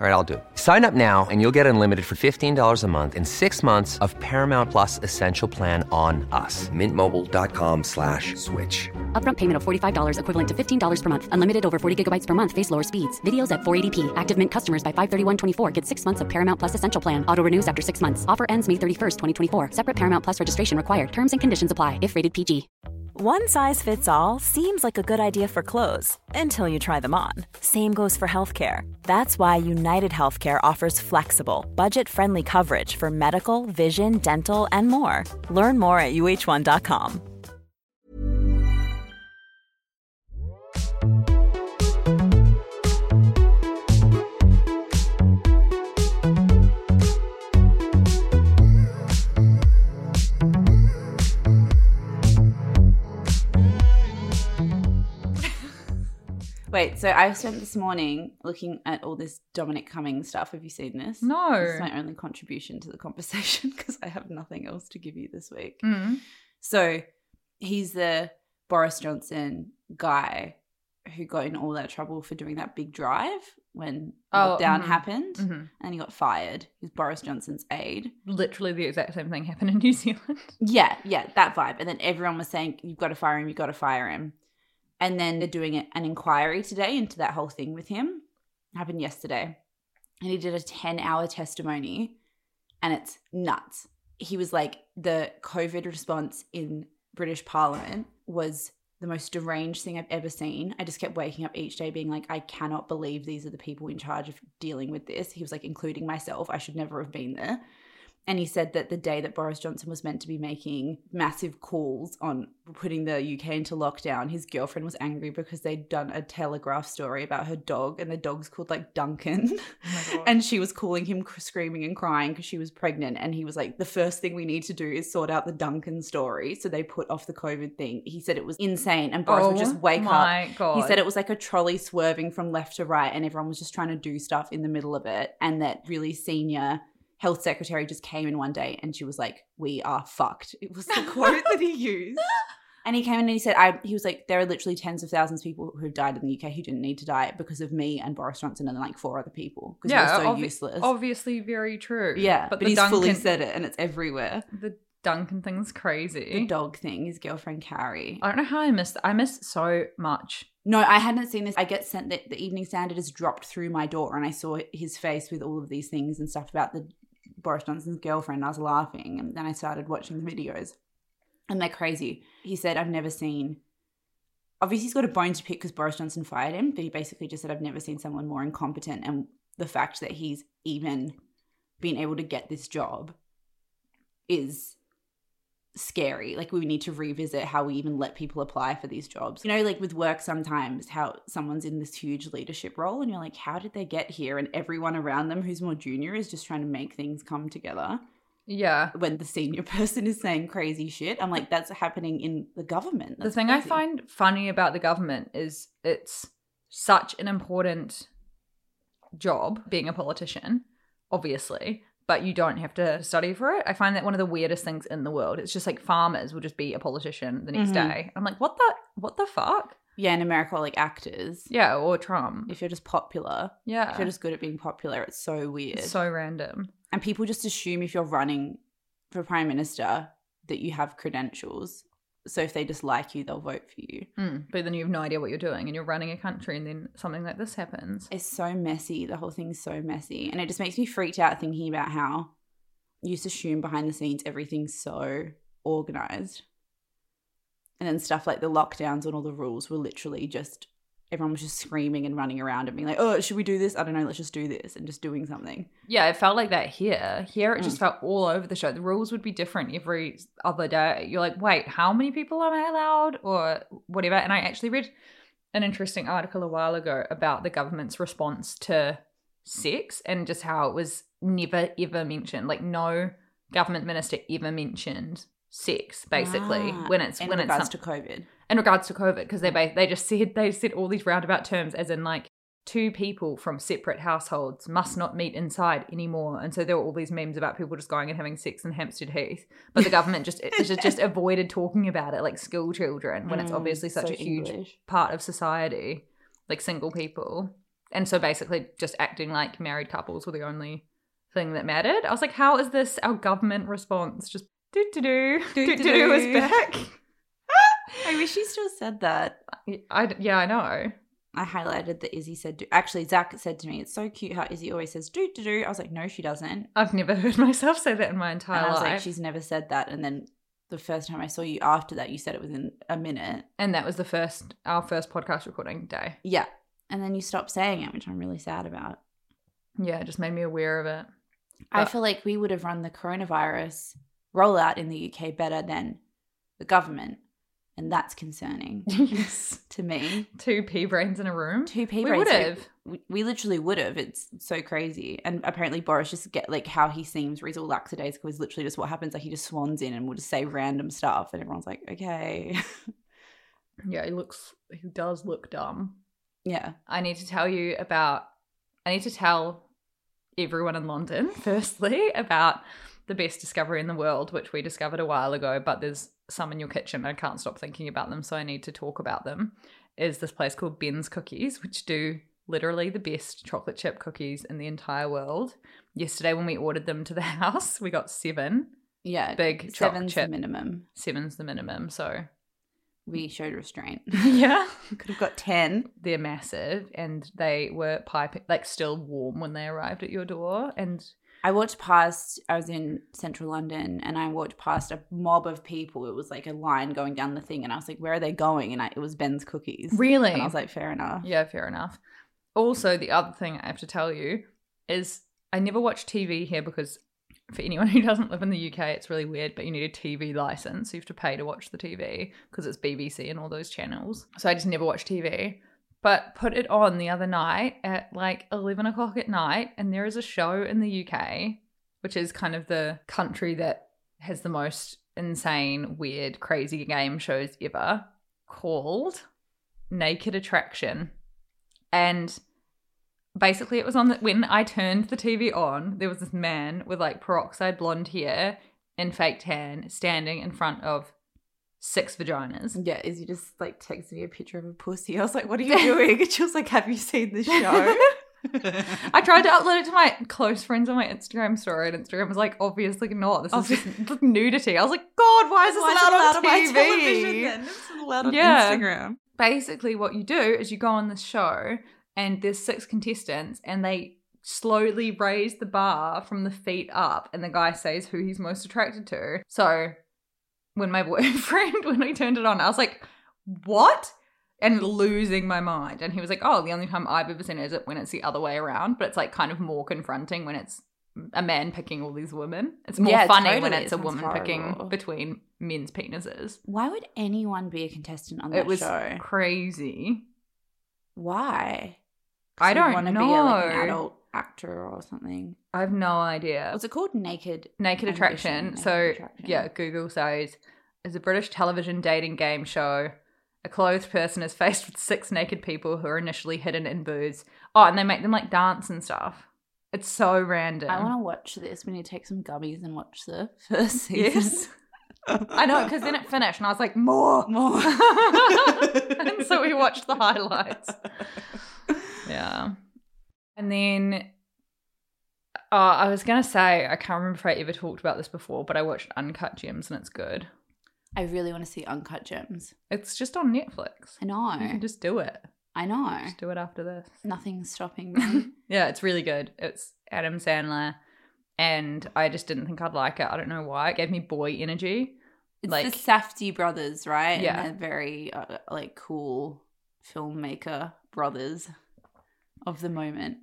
All right, I'll do it. Sign up now and you'll get unlimited for $15 a month in six months of Paramount Plus Essential Plan on us. Mintmobile.com slash switch. Upfront payment of $45 equivalent to $15 per month. Unlimited over 40 gigabytes per month. Face lower speeds. Videos at 480p. Active Mint customers by 531.24 get six months of Paramount Plus Essential Plan. Auto renews after six months. Offer ends May 31st, 2024. Separate Paramount Plus registration required. Terms and conditions apply if rated PG. One size fits all seems like a good idea for clothes until you try them on. Same goes for healthcare. That's why United Healthcare offers flexible, budget friendly coverage for medical, vision, dental, and more. Learn more at uh1.com. Wait, so I spent this morning looking at all this Dominic Cummings stuff. Have you seen this? No. It's my only contribution to the conversation because I have nothing else to give you this week. Mm. So he's the Boris Johnson guy who got in all that trouble for doing that big drive when Oh, lockdown mhm. happened Mhm. and he got fired. He's Boris Johnson's aide. Literally the exact same thing happened in New Zealand. Yeah, yeah, that vibe. And then everyone was saying, You've got to fire him, you've got to fire him. And then they're doing an inquiry today into that whole thing with him. It happened yesterday. And he did a 10 hour testimony, and it's nuts. He was like, The COVID response in British Parliament was the most deranged thing I've ever seen. I just kept waking up each day being like, I cannot believe these are the people in charge of dealing with this. He was like, including myself. I should never have been there. And he said that the day that Boris Johnson was meant to be making massive calls on putting the UK into lockdown, his girlfriend was angry because they'd done a Telegraph story about her dog, and the dog's called like Duncan. and she was calling him screaming and crying because she was pregnant. And he was like, The first thing we need to do is sort out the Duncan story. So they put off the COVID thing. He said it was insane. And Boris would just wake up. Oh God. He said it was like a trolley swerving from left to right, and everyone was just trying to do stuff in the middle of it. And that really senior health secretary just came in one day and she was like, We are fucked. It was the quote that he used. And he came in and he said, I, he was like, there are literally tens of thousands of people who have died in the UK who didn't need to die because of me and Boris Johnson and like four other people because yeah, we're so obvi- useless. Obviously, very true. yeah, but, the he's Duncan, fully said it and it's everywhere. The Duncan thing's crazy. The dog thing, his girlfriend Carrie. I don't know how I missed. I missed so much. No, I hadn't seen this. I get sent that the Evening Standard has dropped through my door, and I saw his face with all of these things and stuff about the Boris Johnson's girlfriend. I was laughing, and then I started watching the videos, and they're crazy. He said, "I've never seen." Obviously, he's got a bone to pick because Boris Johnson fired him, but he basically just said, "I've never seen someone more incompetent." And the fact that he's even been able to get this job is scary. Like we need to revisit how we even let people apply for these jobs. You know, like with work sometimes how someone's in this huge leadership role and you're like, how did they get here? And everyone around them who's more junior is just trying to make things come together. Yeah. When the senior person is saying crazy shit, I'm like, that's happening in the government. the That's thing I find funny about the government is it's such an important job being a politician, obviously, but you don't have to study for it. I find that one of the weirdest things in the world. It's just like farmers will just be a politician the next Mhm. day. I'm like, what the what the fuck? yeah, in America, like actors, Yeah, or Trump. if you're just popular, Yeah. if you're just good at being popular, it's so weird. It's so random. and people just assume if you're running for prime minister that you have credentials. So if they just like you, they'll vote for you. Mm, but then you have no idea what you're doing and you're running a country and then something like this happens. It's so messy. The whole thing's so messy. And it just makes me freaked out thinking about how you just assume behind the scenes everything's so organized. And then stuff like the lockdowns and all the rules were literally just everyone was just screaming and running around and being like, "Oh, should we do this? I don't know. Let's just do this," and just doing something. Yeah, it felt like that here. Here, it just felt all over the show. The rules would be different every other day. You're like, wait, how many people am I allowed, or whatever? And I actually read an interesting article a while ago about the government's response to sex and just how it was never ever mentioned. Like, no government minister ever mentioned sex, basically, Ah, when it's when it's regards some- to COVID. In regards to COVID, because they they just said they said all these roundabout terms, as in like two people from separate households must not meet inside anymore, and so there were all these memes about people just going and having sex in Hampstead Heath, but the government just just, just avoided talking about it like school children when it's Mm, obviously such so a huge English. part of society, like single people, and so basically just acting like married couples were the only thing that mattered. I was like, how is this our government response? Just do do do do do is back. I wish he still said that. I yeah I know. I highlighted that Izzy said. Do- Actually, Zach said to me, "It's so cute how Izzy always says do do do." I was like, "No, she doesn't." I've never heard myself say that in my And entire I was life. like, "She's never said that." And then the first time I saw you after that, you said it within a minute. and that was the first our first podcast recording day. Yeah, and then you stopped saying it, which I'm really sad about. Yeah, it just made me aware of it. I feel like we would have run the coronavirus rollout in the UK better than the government, and that's concerning yes. to me. Two pea brains in a room. Two P We brains, would have. We, we literally would have. It's so crazy. And apparently Boris just get like how he seems, all lackadaisical is literally just what happens. Like he just swans in and will just say random stuff, and everyone's like, okay, Yeah, he looks he does look dumb. yeah. I need to tell you about I need to tell everyone in London, firstly, about the best discovery in the world, which we discovered a while ago, but there's some in your kitchen. I can't stop thinking about them, so I need to talk about them. Is this place called Ben's Cookies, which do literally the best chocolate chip cookies in the entire world. Yesterday, when we ordered them to the house, we got seven. Yeah, Big chocolate seven's chip. the minimum. Seven's the minimum, so We showed restraint. yeah. Could have got ten. they're massive and they were piping like still warm when they arrived at your door and I walked past. I was in central London, and I walked past a mob of people. It was like a line going down the thing, and I was like, "Where are they going?" And I, it was Ben's Cookies. really And I was like, "Fair enough." yeah fair enough also the other thing i have to tell you is i never watch tv here because for anyone who doesn't live in the uk it's really weird but you need a tv license you have to pay to watch the tv because it's bbc and all those channels so i just never watch tv but put it on the other night at like 11 o'clock at night and there is a show in the uk which is kind of the country that has the most insane weird crazy game shows ever called naked attraction. And basically it was on the, when i turned the tv on there was this man with like peroxide blonde hair and fake tan standing in front of six vaginas Yeah, is Izzy just like texted me a picture of a pussy. I was like, "What are you doing?" And she was like, "Have you seen the show?" I tried to upload it to my close friends on my Instagram story, and Instagram was like, obviously not. This is just nudity. I was like, God, why is this Why allowed, on my TV? television then? It's allowed on Yeah. Instagram. basically what you do is you go on the show and there's six contestants and they slowly raise the bar from the feet up and the guy says who he's most attracted to so when my boyfriend when we turned it on i was like what? And losing my mind. And he was like oh the only time i've ever seen it is when it's the other way around. But it's like kind of more confronting when it's a man picking all these women. It's more Yeah, funny when totally. it's It a woman picking between men's penises. Why would anyone be a contestant on that it was show? crazy. Why? I don't want to be like, an adult actor or something. I have no idea. What's it called? Naked. Naked Ambition, Attraction. Naked so Attraction. yeah, Google says is a British television dating game show. A clothed person is faced with six naked people who are initially hidden in booths. Oh, and they make them like dance and stuff. It's so random. I want to watch this. We need to take some gummies and watch the first season. Yes. I know, because then it finished and I was like, more. More. and so we watched the highlights. Yeah. And then uh, I was going to say, I can't remember if I ever talked about this before, but I watched Uncut Gems and it's good. I really want to see Uncut Gems. It's just on Netflix. I know. You can just do it. I know. Just do it after this. Nothing's stopping me. yeah, it's really good. It's Adam Sandler. And I just didn't think I'd like it. I don't know why. It gave me boy energy. It's Like- the Safdie brothers, right? Yeah. Very uh, like cool filmmaker brothers of the moment.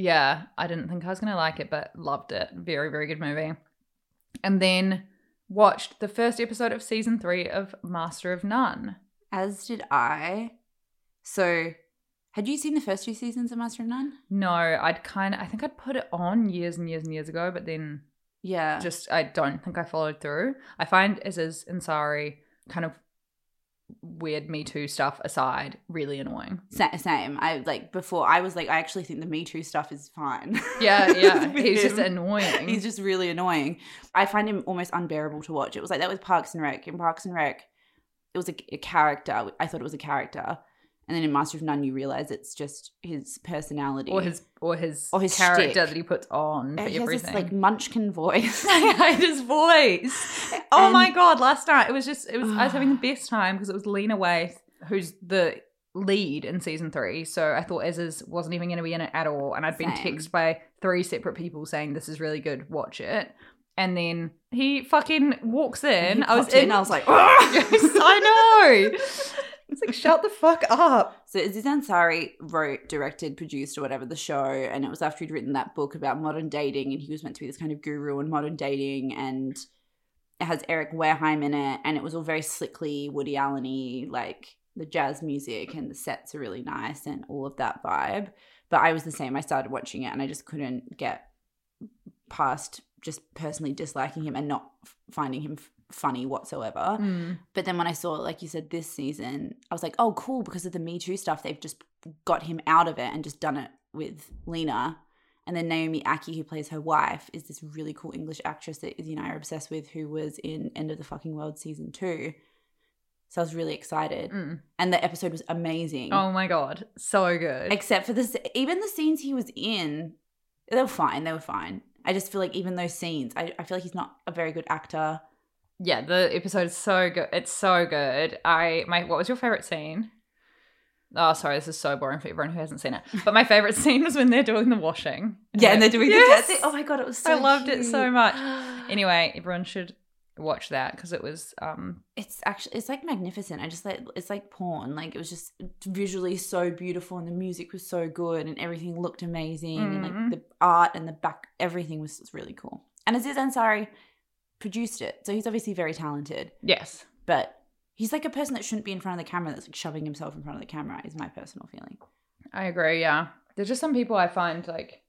Yeah, I didn't think I was going to like it, but loved it. Very, very good movie. And then watched the first episode of season three of Master of None. As did I. So, had you seen the first two seasons of Master of None? No, I'd kind of, I think I'd put it on years and years and years ago, but then Yeah. just, I don't think I followed through. I find Aziz Ansari kind of weird Me Too stuff aside really annoying. Sa- same. I like before. I was like, I actually think the Me Too stuff is fine. Yeah, yeah. He's just annoying. He's just really annoying. I find him almost unbearable to watch. It was like that with Parks and Rec. In Parks and Rec, it was a, a character. I thought it was a character, and then in Master of None, you realize it's just his personality or his or his Or his character shtick. that he puts on for He has everything. this like Munchkin voice. I hate his voice. Oh And- my god! Last night it was just it was I was having the best time because it was Lena Waithe who's the lead in season three. So I thought Aziz wasn't even going to be in it at all, and I'd been Same. texted by three separate people saying this is really good, watch it. And then he fucking walks in. I was in, in. I was like, I know. It's like shut the fuck up. So Aziz Ansari wrote, directed, produced, or whatever the show, and it was after he'd written that book about modern dating, and he was meant to be this kind of guru in modern dating, and it has Eric Wareheim in it, and it was all very slickly Woody Allen-y, like the jazz music and the sets are really nice and all of that vibe. But I was the same. I started watching it, and I just couldn't get past just personally disliking him and not finding him funny whatsoever. Hmm. But then when I saw, like you said, this season, I was like, oh, cool, because of the Me Too stuff, they've just got him out of it and just done it with Lena. And then Naomi Ackie, who plays her wife, is this really cool English actress that Izzy and I are obsessed with, who was in End of the Fucking World season two. So I was really excited. Mm. And the episode was amazing. Oh my god, so good. Except for this, even the scenes he was in, they were fine. They were fine. I just feel like even those scenes, I, I feel like he's not a very good actor. Yeah, the episode is so good. It's so good. I my what was your favorite scene? Oh, sorry, this is so boring for everyone who hasn't seen it. But my favorite scene was when they're doing the washing. Yeah, and they're doing Yes! the dancing. Oh my god, it was so I loved it so much. Anyway, everyone should watch that because it was um it's actually it's like magnificent. I just like it's like porn. Like it was just visually so beautiful, and the music was so good, and everything looked amazing, and Mhm. like the art and the back, everything was really cool. And Aziz Ansari produced it, so he's obviously very talented. yes. But he's like a person that shouldn't be in front of the camera. That's like shoving himself in front of the camera. Is my personal feeling. I agree, yeah. There's just some people I find like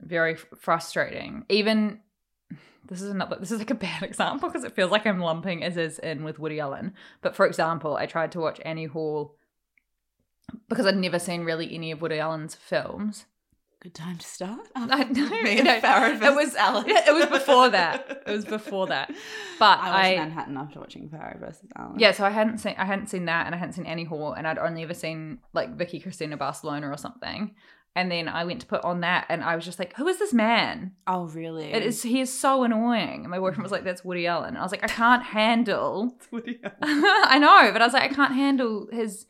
very f- frustrating. Even this is another this is like a bad example because it feels like I'm lumping Aziz in with Woody Allen. But for example, I tried to watch Annie Hall because I'd never seen really any of Woody Allen's films. Good time to start. I know, Me no, it was Allen. yeah, it was before that. It was before that. But I watched I, Manhattan after watching Farrow versus Allen. yeah, so I hadn't seen I hadn't seen that, and I hadn't seen Annie Hall, and I'd only ever seen like Vicky Cristina Barcelona or something. And then I went to put on that, and I was just like, "Who is this man? Oh really? It is he is so annoying." And my boyfriend was like, "That's Woody Allen." And I was like, "I can't handle." Woody Allen. I know, but I was like, I can't handle his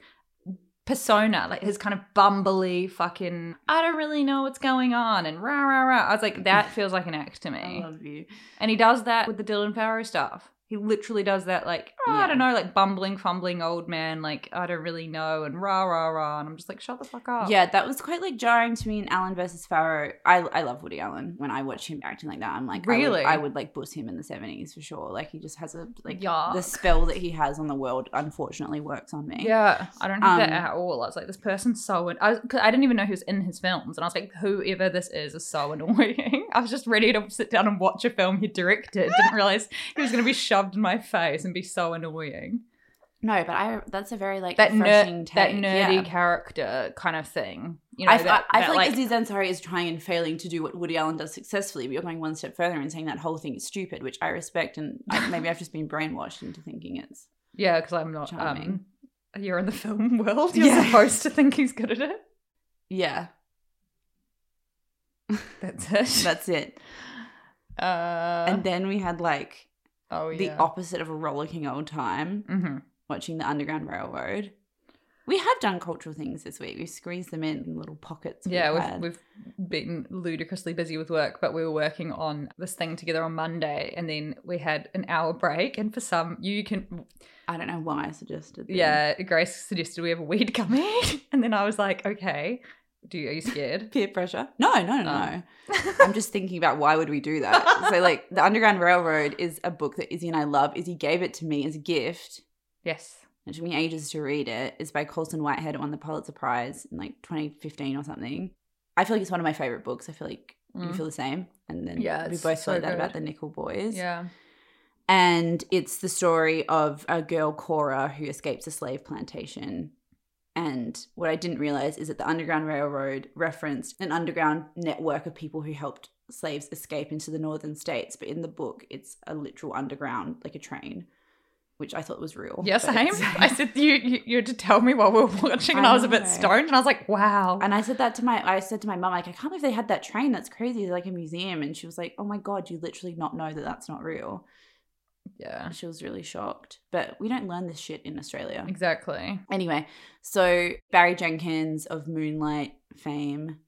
persona, like his kind of bumbly fucking. I don't really know what's going on, and rah rah rah. I was like, that feels like an act to I me. love you. And he does that with the Dylan Farrow stuff. He literally does that, like, oh, I don't know, like bumbling, fumbling old man, like, I don't really know, and rah, rah, rah. And I'm just like, shut the fuck up. Yeah, that was quite like jarring to me in Allen versus Farrow. I I love Woody Allen. When I watch him acting like that, I'm like, I would- Really? I would, like boost him in the '70s for sure. Like he just has a like Yuck. the spell that he has on the world. Unfortunately, works on me. Yeah, I don't have that Um, at all. I was like, this person's so. An- I, was, I didn't even know was in his films, and I was like, whoever this is is so annoying. I was just ready to sit down and watch a film he directed. Didn't realize he was going to be shoved in my face and be so annoying. No, but I that's a very like That that nerdy yeah. character kind of thing. You know, I, that, I, I that, feel like, Aziz Ansari is trying and failing to do what Woody Allen does successfully, but you're going one step further and saying that whole thing is stupid, which I respect, and I, maybe I've just been brainwashed into thinking it's yeah, because I'm not. Charming. Um, you're in the film world. You're Yeah. supposed to think he's good at it. yeah, That's it. that's it. uh, and then we had like oh yeah. the opposite of a rollicking old time hmm watching the Underground Railroad. We have done cultural things this week. We've squeezed them in little pockets. Yeah, we've we've, we've been ludicrously busy with work, but we were working on this thing together on Monday, and then we had an hour break. And for some, you can, I don't know why I suggested. them. yeah, Grace suggested we have a weed coming, and then I was like, okay, do you, are you scared? peer pressure. No, no, no, Oh. no. I'm just thinking about why would we do that? so like, the Underground Railroad is a book that Izzy and I love. Izzy gave it to me as a gift. yes. It took me ages to read it. It's by Colson Whitehead. It won the Pulitzer Prize in like 2015 or something. I feel like it's one of my favorite books. I feel like you Mm. feel the same. And then Yeah, we both so felt that about the Nickel Boys. Yeah. And it's the story of a girl, Cora, who escapes a slave plantation. And what I didn't realize is that the Underground Railroad referenced an underground network of people who helped slaves escape into the northern states. But in the book, it's a literal underground, like a train, which I thought was real. But same. I said you, you you had to tell me while we were watching, and I, I was a bit stoned, and I was like, wow. And I said that to my, I said to my mum, like, I can't believe they had that train. That's crazy. It's like a museum. And she was like, oh my God, you literally not know that that's not real. Yeah, She was really shocked. But we don't learn this shit in Australia. exactly. Anyway, so Barry Jenkins of Moonlight fame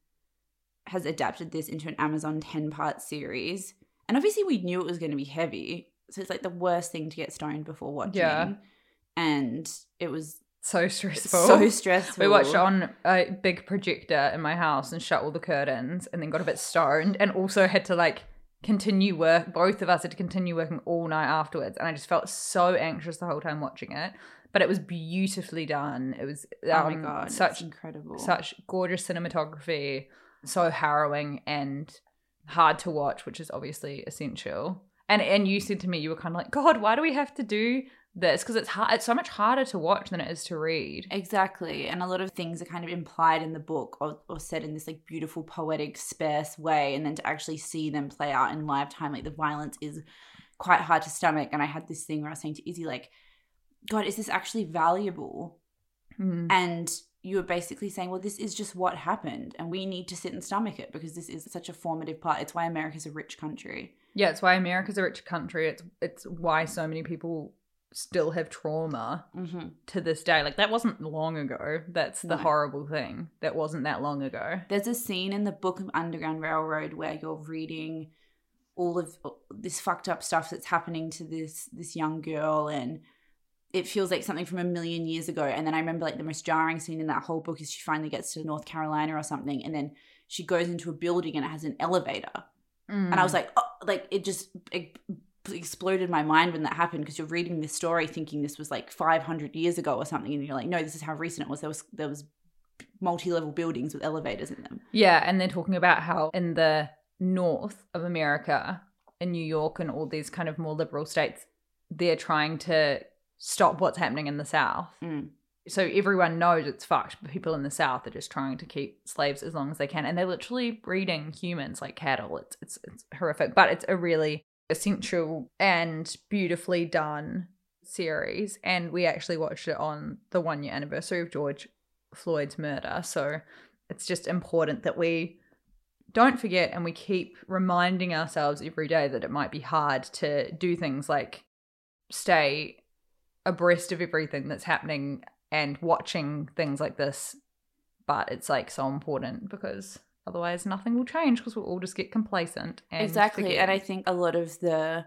has adapted this into an Amazon 10 part series. And obviously, we knew it was going to be heavy. So it's like the worst thing to get stoned before watching. Yeah. And it was So stressful. so stressful. We watched it on a big projector in my house and shut all the curtains and then got a bit stoned and also had to like continue work. Both of us had to continue working all night afterwards. And I just felt so anxious the whole time watching it. But it was beautifully done. It was Oh my um, God. such incredible. such gorgeous cinematography, so harrowing and hard to watch, which is obviously essential. And and you said to me, you were kind of like, God, why do we have to do this? Because it's hard. It's so much harder to watch than it is to read. Exactly. And a lot of things are kind of implied in the book or, or said in this like beautiful, poetic, sparse way. And then to actually see them play out in live time, like the violence is quite hard to stomach. And I had this thing where I was saying to Izzy, like, God, is this actually valuable? Mm. And you were basically saying, well, this is just what happened. And we need to sit and stomach it because this is such a formative part. It's why America's a rich country. Yeah, it's why America's a rich country. It's it's why so many people still have trauma Mm-hmm. to this day. Like that wasn't long ago. That's the No. horrible thing. That wasn't that long ago. There's a scene in the book of Underground Railroad where you're reading all of this fucked up stuff that's happening to this this young girl and it feels like something from a million years ago and then i remember like the most jarring scene in that whole book is she finally gets to north carolina or something and then she goes into a building and it has an elevator and i was like oh, like it just it exploded my mind when that happened because you're reading this story thinking this was like 500 years ago or something and you're like no this is how recent it was there was there was multi-level buildings with elevators in them Yeah, and they're talking about how in the north of America, in New York and all these kind of more liberal states, they're trying to stop what's happening in the south. Mm. So everyone knows it's fucked, but people in the south are just trying to keep slaves as long as they can, and they're literally breeding humans like cattle. It's it's it's horrific, but it's a really essential and beautifully done series. And we actually watched it on the one year anniversary of George Floyd's murder, so it's just important that we don't forget and we keep reminding ourselves every day that it might be hard to do things like stay abreast of everything that's happening and watching things like this but it's like so important because otherwise nothing will change because we'll all just get complacent and exactly forget. and i think a lot of the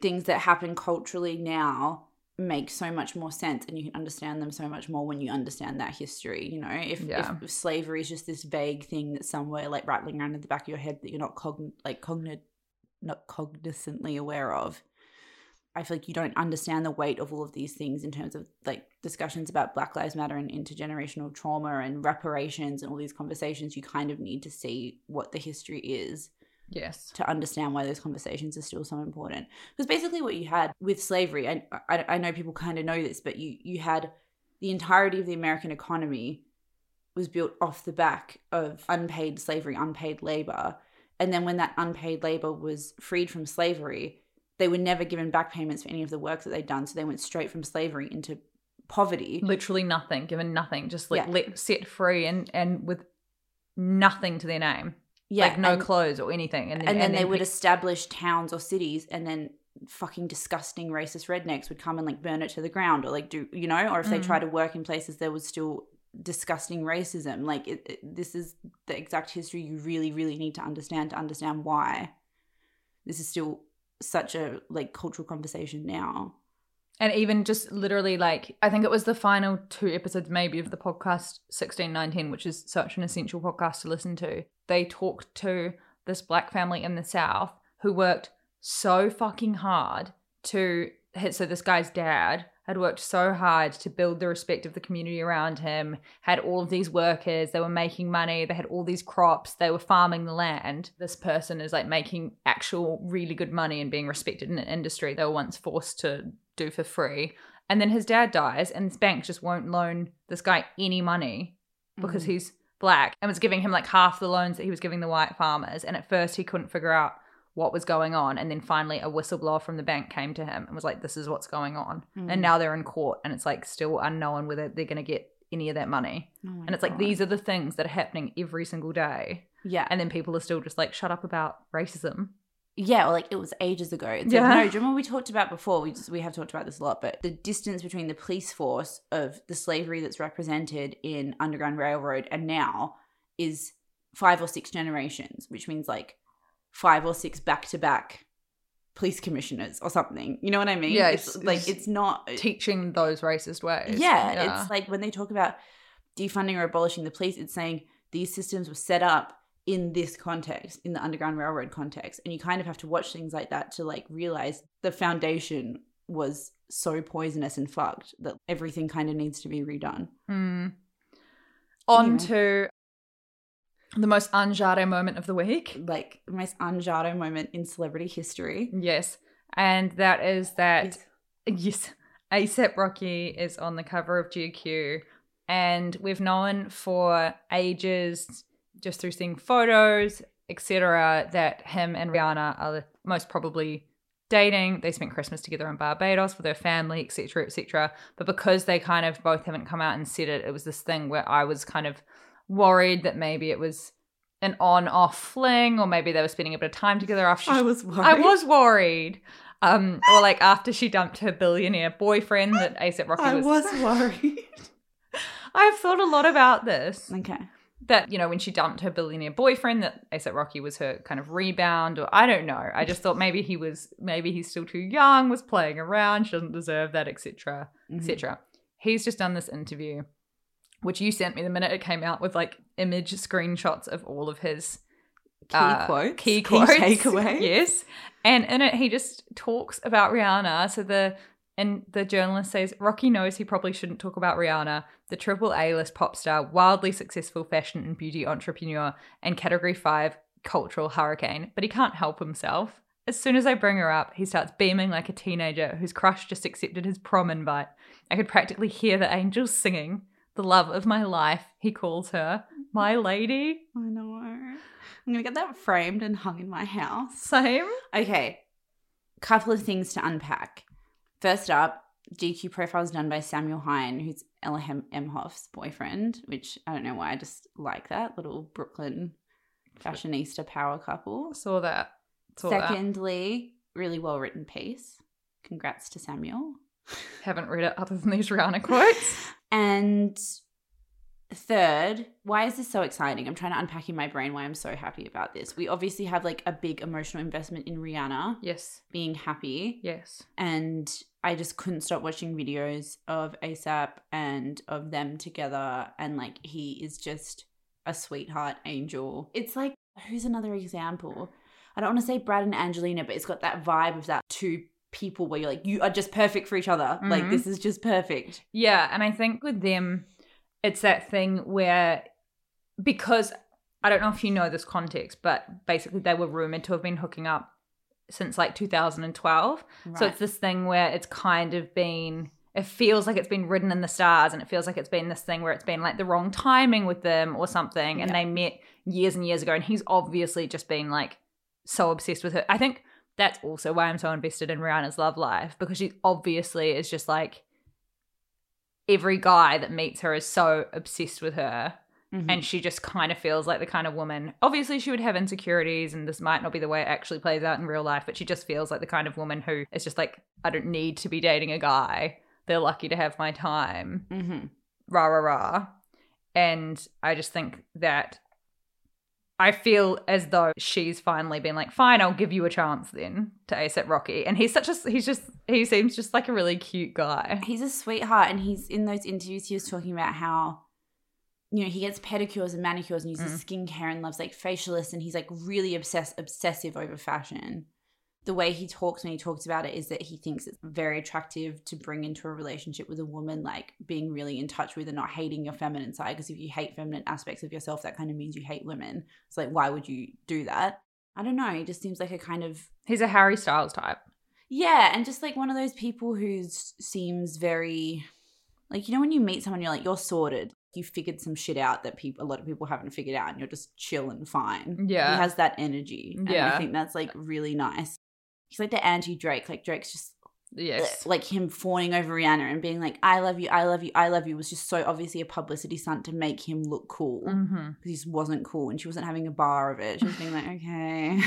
things that happen culturally now make so much more sense and you can understand them so much more when you understand that history you know if, Yeah. if slavery is just this vague thing that's somewhere like rattling around in the back of your head that you're not cogn- like cognit not cognizantly aware of i feel like you don't understand the weight of all of these things in terms of like discussions about black lives matter and intergenerational trauma and reparations and all these conversations. You kind of need to see what the history is yes. to understand why those conversations are still so important. Because basically, what you had with slavery, and I, I know people kind of know this, but you you had the entirety of the American economy was built off the back of unpaid slavery, unpaid labor, and then when that unpaid labor was freed from slavery, they were never given back payments for any of the work that they'd done, so they went straight from slavery into poverty. literally nothing given nothing just like Yeah. let set free and and with nothing to their name Yeah, like no and- clothes or anything and then, and then they would establish towns or cities and then fucking disgusting racist rednecks would come and like burn it to the ground or like do you know or if they mm. try to work in places there was still disgusting racism like it, it- this is the exact history you really really need to understand to understand why this is still such a like cultural conversation now And even just literally, like, I think it was the final two episodes, maybe, of the podcast 1619, which is such an essential podcast to listen to. They talked to this black family in the South who worked so fucking hard to hit. So, this guy's dad had worked so hard to build the respect of the community around him, had all of these workers, they were making money, they had all these crops, they were farming the land. This person is like making actual really good money and being respected in an industry they were once forced to do for free. And then his dad dies, and this bank just won't loan this guy any money because mm. he's black and was giving him like half the loans that he was giving the white farmers. And at first, he couldn't figure out what was going on. And then finally, a whistleblower from the bank came to him and was like, This is what's going on. And mm. now they're in court, and it's like still unknown whether they're going to get any of that money. Oh and it's like, these are the things that are happening every single day. yeah And then people are still just like, Shut up about racism. Yeah, or like it was ages ago. It's Yeah. like, no, do you remember we talked about before? We just we have talked about this a lot, but the distance between the police force of the slavery that's represented in Underground Railroad and now is five or six generations, which means like five or six back to back police commissioners or something. You know what I mean? Yeah, it's, it's- like it's not Teaching those racist ways. yeah, it's like when they talk about defunding or abolishing the police, it's saying these systems were set up in this context, in the Underground Railroad context. And you kind of have to watch things like that to like realize the foundation was so poisonous and fucked that everything kind of needs to be redone. Mm. On Yeah. to the most unjade moment of the week. Like the most unjado moment in celebrity history. Yes. And that is that, Yes. yes, ASAP Rocky is on the cover of GQ. And we've known for ages, just through seeing photos, etc., that him and Rihanna are most probably dating. They spent Christmas together in Barbados with their family, etc., etc. But because they kind of both haven't come out and said it, it was this thing where I was kind of worried that maybe it was an on-off fling, or maybe they were spending a bit of time together after. she- I was worried. I was worried. Um, or like after she dumped her billionaire boyfriend that ASAP Rocky I was. was worried. I've thought a lot about this. okay. That, you know, when she dumped her billionaire boyfriend, that ASAP Rocky was her kind of rebound, or I don't know. I just thought maybe he was, maybe he's still too young, was playing around, she doesn't deserve that, etc., etc. He's just done this interview, which you sent me the minute it came out with like image screenshots of all of his Key uh, quotes. key Key quotes, takeaways. Yes, and in it he just talks about Rihanna. So the and the journalist says Rocky knows he probably shouldn't talk about Rihanna, the triple A list pop star, wildly successful fashion and beauty entrepreneur, and Category Five cultural hurricane, but he can't help himself. As soon as I bring her up, he starts beaming like a teenager whose crush just accepted his prom invite. I could practically hear the angels singing. The love of my life, he calls her. My lady. I know. I'm gonna get that framed and hung in my house. Same. Okay, couple of things to unpack. First up, GQ profile is done by Samuel Hine, who's Ella Hem- Emhoff's boyfriend, which I don't know why I just like that little Brooklyn fashionista power couple. Saw that. Saw that. Secondly, really well written piece. Congrats to Samuel. Haven't read it other than these Rihanna quotes. And third, why is this so exciting? I'm trying to unpack in my brain why I'm so happy about this. We obviously have like a big emotional investment in Rihanna yes. being happy. Yes. and I just couldn't stop watching videos of ASAP and of them together. And like, he is just a sweetheart angel. It's like, who's another example? I don't want to say Brad and Angelina, but it's got that vibe of that two people where you're like, you are just perfect for each other. Like, Mhm. this is just perfect. Yeah, and I think with them, it's that thing where because I don't know if you know this context, but basically they were rumored to have been hooking up since like 2012. So it's this thing where it's kind of been it feels like it's been written in the stars and it feels like it's been this thing where it's been like the wrong timing with them or something and Yeah. they met years and years ago and he's obviously just been like so obsessed with her. I think that's also why I'm so invested in Rihanna's love life because she obviously is just like every guy that meets her is so obsessed with her Mhm. And she just kind of feels like the kind of woman. Obviously, she would have insecurities, and this might not be the way it actually plays out in real life, but she just feels like the kind of woman who is just like, I don't need to be dating a guy. They're lucky to have my time. Mm-hmm. Rah, rah, rah. And I just think that I feel as though she's finally been like, fine, I'll give you a chance then to ace ASAP Rocky. And he's such a, he's just, he seems just like a really cute guy. He's a sweetheart, and he's in those interviews. He was talking about how, you know, he gets pedicures and manicures and uses mm. skincare and loves like facialists, and he's like really obsessed, obsessive over fashion. The way he talks when he talks about it is that he thinks it's very attractive to bring into a relationship with a woman, like being really in touch with and not hating your feminine side. Because if you hate feminine aspects of yourself, that kind of means you hate women. It's like, why would you do that? I don't know. He just seems like a kind of He's a Harry Styles type. yeah, and just like one of those people who seems very like you know when you meet someone you're like you're sorted. You figured some shit out that people a lot of people haven't figured out and you're just chill and fine. Yeah. He has that energy. And Yeah. I think that's like really nice. He's like the anti Drake. Like Drake's just Yes. like him fawning over Rihanna and being like, I love you, I love you, I love you was just so obviously a publicity stunt to make him look cool. Mm-hmm. Because he just wasn't cool and she wasn't having a bar of it. She was being like, okay.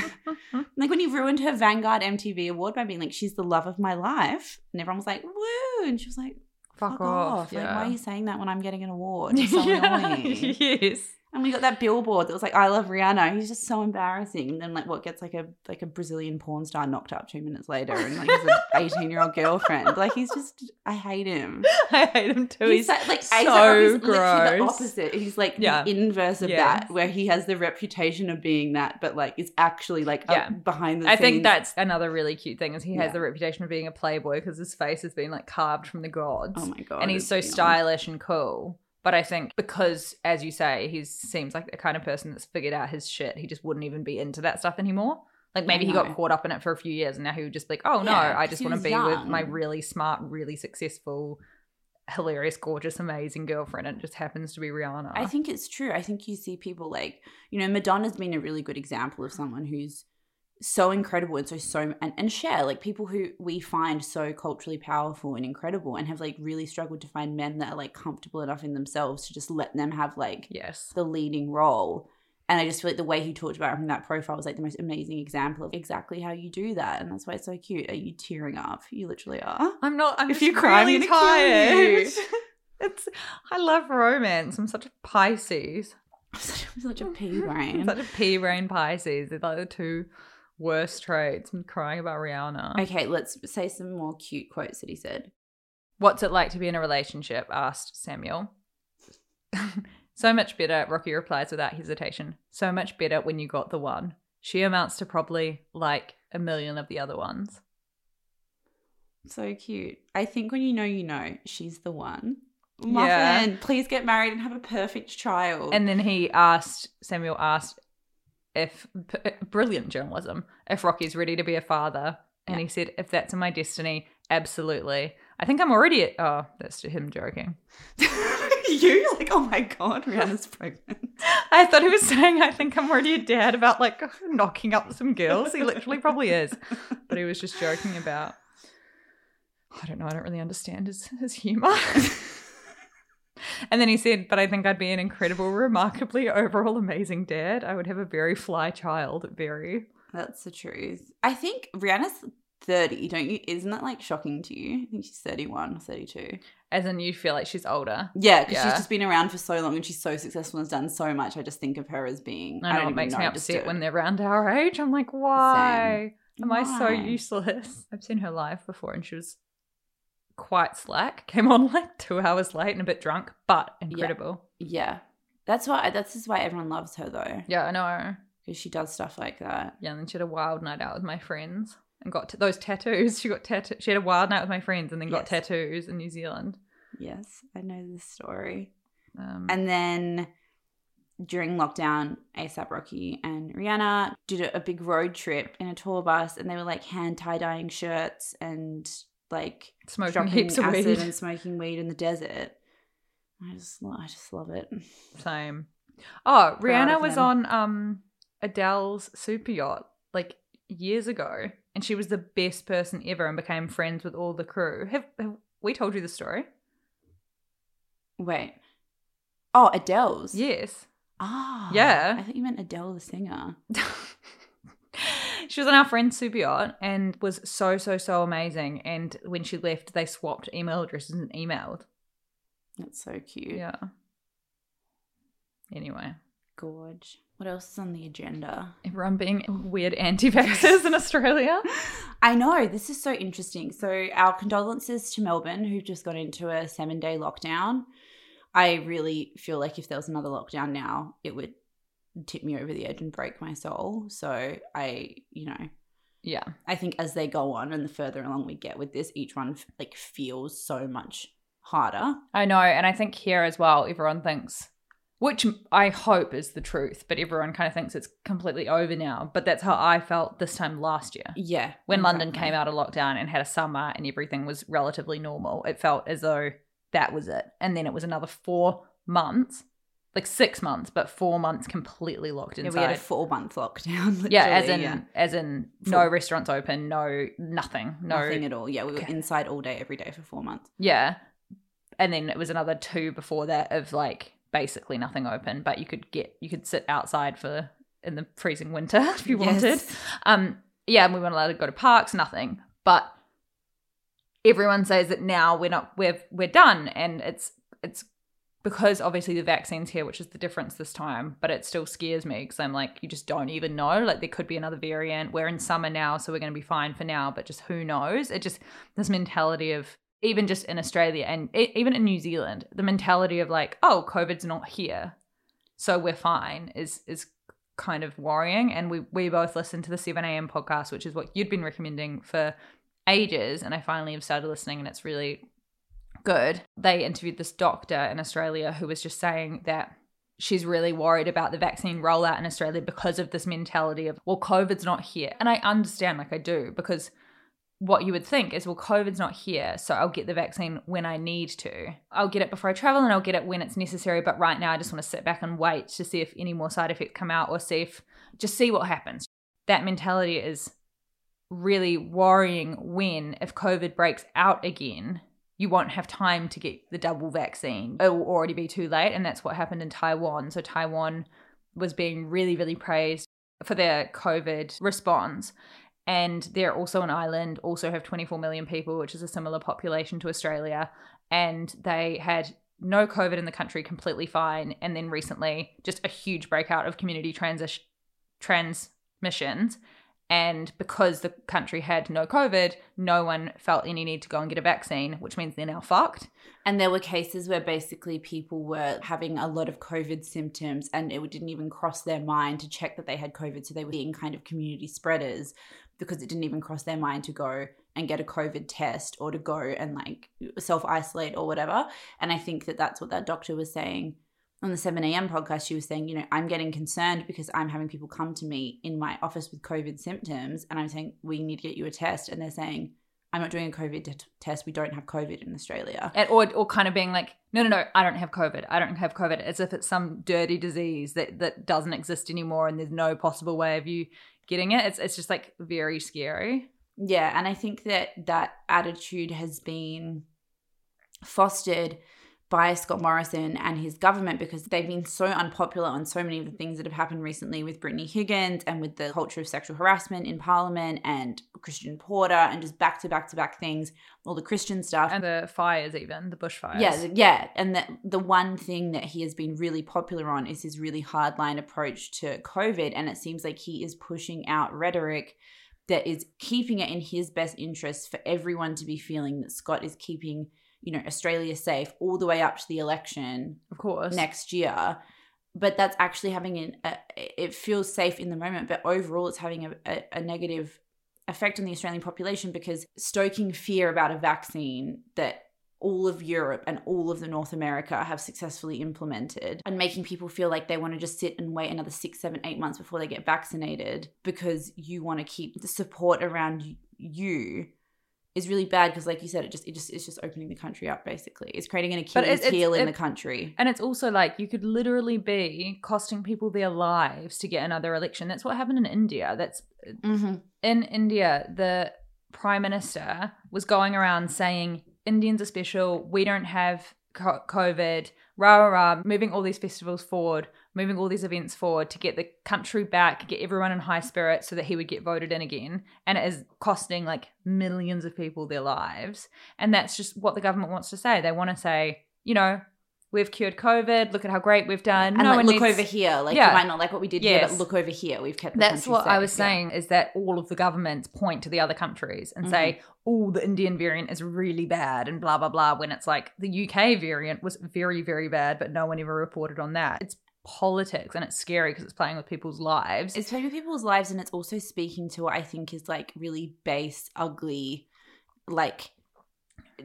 Like when he ruined her Vanguard MTV award by being like, she's the love of my life. And everyone was like, woo. And she was like, Fuck, fuck, off. off. Like, why are you saying that when I'm getting an award? It's so annoying. yes. And we got that billboard that was like, I love Rihanna. He's just so embarrassing. And then like what gets like a like a Brazilian porn star knocked up two minutes later and like his 18 year old girlfriend. Like he's just I hate him. I hate him too. He's, like, like so literally the gross. opposite. He's like Yeah. the inverse of that, where he has the reputation of being that, but like it's actually like Yeah. behind the I scenes. think that's another really cute thing is he has the reputation of being a playboy because his face has been like carved from the gods. Oh my god. and he's so beyond. stylish and cool. But I think because, as you say, he seems like the kind of person that's figured out his shit, he just wouldn't even be into that stuff anymore. Like maybe he got caught up in it for a few years and now he would just be like, oh no, Yeah, I just want to be with my really smart, really successful, hilarious, gorgeous, amazing girlfriend. And it just happens to be Rihanna. I think it's true. I think you see people like, you know, Madonna's been a really good example of someone who's so incredible and so so and, and share like people who we find so culturally powerful and incredible and have like really struggled to find men that are like comfortable enough in themselves to just let them have like yes. the leading role. And I just feel like the way he talked about it from that profile was like the most amazing example of exactly how you do that. And that's why it's so cute. Are you tearing up? You literally are. I'm not. I'm If just you cry, I'm really you. tired. it's. I love romance. I'm such a Pisces. I'm such, I'm such a pea brain. Such a pea brain Pisces. They're like the two worst traits. I'm crying about Rihanna. Okay, let's say some more cute quotes that he said. What's it like to be in a relationship? asked Samuel. so much better, Rocky replies without hesitation. So much better when you got the one. She amounts to probably like a million of the other ones. So cute. I think when you know, you know, she's the one. Yeah. Muffin, please get married and have a perfect child. And then he asked, Samuel asked if, brilliant journalism, if Rocky's ready to be a father. And he said, if that's in my destiny, absolutely. I think I'm already at, oh, that's to him joking. you like, oh my god, Rihanna's pregnant. I thought he was saying, I think I'm already a dad about like knocking up some girls. He literally probably is. But he was just joking about, I don't know, I don't really understand his, his humor. and then he said, but I think I'd be an incredible, remarkably overall amazing dad. I would have a very fly child, very. That's the truth. I think Rihanna's 30, don't you? Isn't that like shocking to you? I think she's 31 or 32. As in, you feel like she's older. Yeah, because Yeah. she's just been around for so long and she's so successful and has done so much. I just think of her as being. I know don't it makes even me know, upset when they're around our age. I'm like, why? Am I so useless? I've seen her live before and she was quite slack. Came on like two hours late and a bit drunk, but incredible. Yeah. That's why. That's just why everyone loves her though, Yeah, I know. because she does stuff like that. Yeah, and then she had a wild night out with my friends and got t- those tattoos. She got tattoo. She had a wild night with my friends and then got Yes. tattoos in New Zealand. Yes, I know this story. Um, And then during lockdown, ASAP Rocky and Rihanna did a, a big road trip in a tour bus, and they were like hand tie dyeing shirts and like Smoking dropping heaps of acid weed. and smoking weed in the desert. I just, I just love it. Same. Oh, Proud Rihanna was them. on um Adele's super yacht like years ago, and she was the best person ever and became friends with all the crew. Have, have we told you the story? Wait. Oh, Adele's. Yes. Ah. Yeah. I thought you meant Adele the singer. she was on our friend Super Yacht and was so, so, so amazing. And when she left, they swapped email addresses and emailed. That's so cute. Yeah. Anyway, Gorge. What else is on the agenda? everyone being weird anti vaxxers in Australia. I know, this is so interesting. So, our condolences to Melbourne, who've just got into a seven day lockdown. I really feel like if there was another lockdown now, it would tip me over the edge and break my soul. So, I, you know, Yeah. I think as they go on and the further along we get with this, each one like feels so much harder. I know. And I think here as well, everyone thinks, which I hope is the truth, but everyone kind of thinks it's completely over now. But that's how I felt this time last year. Yeah. When London came out of lockdown and had a summer and everything was relatively normal, it felt as though that was it. And then it was another four months, like six months, but four months completely locked Yeah, inside. we had a four month lockdown. yeah, as in yeah. as in no Full- restaurants open, no nothing, no nothing at all. Yeah, we were Okay. inside all day, every day for four months. Yeah. And then it was another two before that of like basically nothing open, but you could get you could sit outside for in the freezing winter if you Yes. wanted. Um yeah, and we weren't allowed to go to parks, nothing. But everyone says that now we're not we're we're done and it's it's because obviously the vaccine's here, which is the difference this time, but it still scares me because I'm like, you just don't even know. Like, there could be another variant. We're in summer now, so we're going to be fine for now, but just who knows? It just, this mentality of, even just in Australia and even in New Zealand, the mentality of like, oh, COVID's not here, so we're fine is, is kind of worrying. And we, we both listened to the 7 a.m. podcast, which is what you'd been recommending for ages. And I finally have started listening, and it's really good. They interviewed this doctor in Australia who was just saying that she's really worried about the vaccine rollout in Australia because of this mentality of, well, COVID's not here. And I understand, like I do, because what you would think is, well, COVID's not here, so I'll get the vaccine when I need to. I'll get it before I travel and I'll get it when it's necessary. But right now, I just want to sit back and wait to see if any more side effects come out or see if, just see what happens. That mentality is really worrying when, if COVID breaks out again, you won't have time to get the double vaccine. It will already be too late. And that's what happened in Taiwan. So Taiwan was being really, really praised for their COVID response. And they're also an island, also have 24 million people, which is a similar population to Australia. And they had no COVID in the country, completely fine. And then recently, just a huge breakout of community transition transmissions. And because the country had no COVID, no one felt any need to go and get a vaccine, which means they're now fucked. And there were cases where basically people were having a lot of COVID symptoms and it didn't even cross their mind to check that they had COVID. So they were being kind of community spreaders because it didn't even cross their mind to go and get a COVID test or to go and like self isolate or whatever. And I think that that's what that doctor was saying on the 7 a.m. podcast. She was saying, you know, I'm getting concerned because I'm having people come to me in my office with COVID symptoms and I'm saying, we need to get you a test. And they're saying, I'm not doing a COVID t- test. We don't have COVID in Australia. And, or, or kind of being like, no, no, no, I don't have COVID. I don't have COVID, as if it's some dirty disease that, that doesn't exist anymore and there's no possible way of you getting it. It's, it's just like very scary. Yeah, and I think that that attitude has been fostered by Scott Morrison and his government because they've been so unpopular on so many of the things that have happened recently with Brittany Higgins and with the culture of sexual harassment in Parliament and Christian Porter and just back to back to back things, all the Christian stuff. And the fires, even the bushfires. Yeah, yeah, and the the one thing that he has been really popular on is his really hardline approach to COVID, and it seems like he is pushing out rhetoric that is keeping it in his best interest for everyone to be feeling that Scott is keeping, you know, Australia safe all the way up to the election of course. next year. But that's actually having an, a, it feels safe in the moment, but overall it's having a, a, a negative effect on the Australian population because stoking fear about a vaccine that all of Europe and all of the North America have successfully implemented and making people feel like they want to just sit and wait another six, seven, eight months before they get vaccinated because you want to keep the support around you is really bad because like you said it just it just it's just opening the country up basically it's creating an Achilles it's- heel in it- the country And it's also like you could literally be costing people their lives to get another election. That's what happened in India. That's mm-hmm. in India, the prime minister was going around saying Indians are special. We don't have COVID, rah, rah, rah, moving all these festivals forward, moving all these events forward to get the country back, get everyone in high spirits so that he would get voted in again. And it is costing like millions of people their lives. And that's just what the government wants to say. They want to say, you know, we've cured COVID. Look at how great we've done. And no like, one look needs- over here. Like Yeah. you might not like what we did here, Yes. but look over here. We've kept the That's what I was Yeah. saying is that all of the governments point to the other countries and say, oh, the Indian variant is really bad and blah, blah, blah, when it's like the UK variant was very, very bad, but no one ever reported on that. It's politics and it's scary because it's playing with people's lives. It's playing with people's lives and it's also speaking to what I think is like really base, ugly, like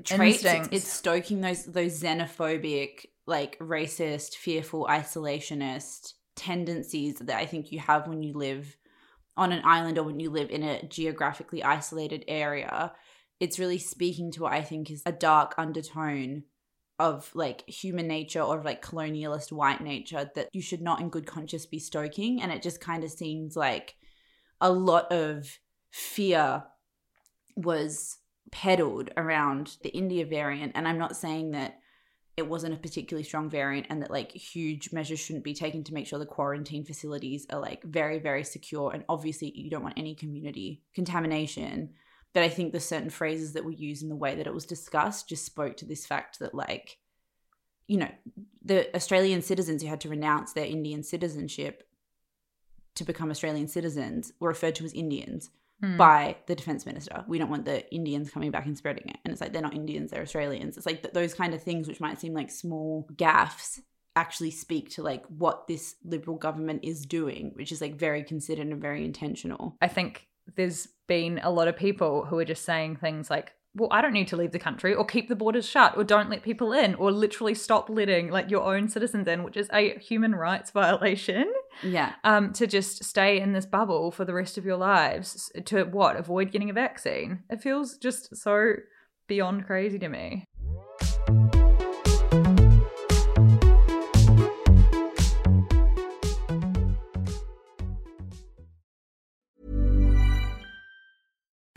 traits. It's, it's stoking those those xenophobic, like racist, fearful, isolationist tendencies that I think you have when you live on an island or when you live in a geographically isolated area. It's really speaking to what I think is a dark undertone of like human nature or like colonialist white nature that you should not in good conscience be stoking. And it just kind of seems like a lot of fear was peddled around the india variant. And i'm not saying that it wasn't a particularly strong variant and that like huge measures shouldn't be taken to make sure the quarantine facilities are like very very secure. And obviously you don't want any community contamination but I think the certain phrases that were used in the way that it was discussed just spoke to this fact that, like, you know, the Australian citizens who had to renounce their Indian citizenship to become Australian citizens were referred to as Indians Hmm. by the defense minister. We don't want the Indians coming back and spreading it. And it's like, they're not Indians, they're Australians. It's like th- those kind of things, which might seem like small gaffes, actually speak to like what this liberal government is doing, which is like very considered and very intentional. I think there's been a lot of people who are just saying things like, well, I don't need to leave the country or keep the borders shut or don't let people in or literally stop letting like your own citizens in, which is a human rights violation. Yeah. um, to just stay in this bubble for the rest of your lives to what avoid getting a vaccine it feels just so beyond crazy to me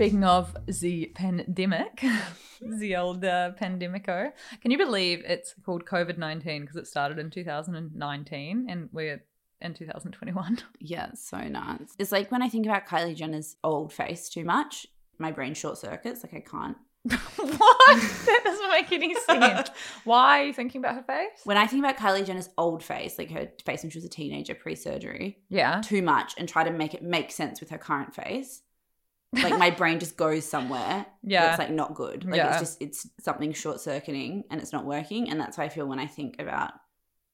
Speaking of the pandemic the old uh, pandemico can you believe it's called covid-19 because it started in 2019 and we're in 2021 Yeah, so nuts. It's like when I think about Kylie Jenner's old face too much, my brain short circuits. Like I can't. what that doesn't make any sense why are you thinking about her face When I think about Kylie Jenner's old face, like her face when she was a teenager pre-surgery, yeah too much, and try to make it make sense with her current face, like my brain just goes somewhere. Yeah. it's like not good. Like Yeah. it's just it's something short circuiting, and it's not working. And that's how I feel when I think about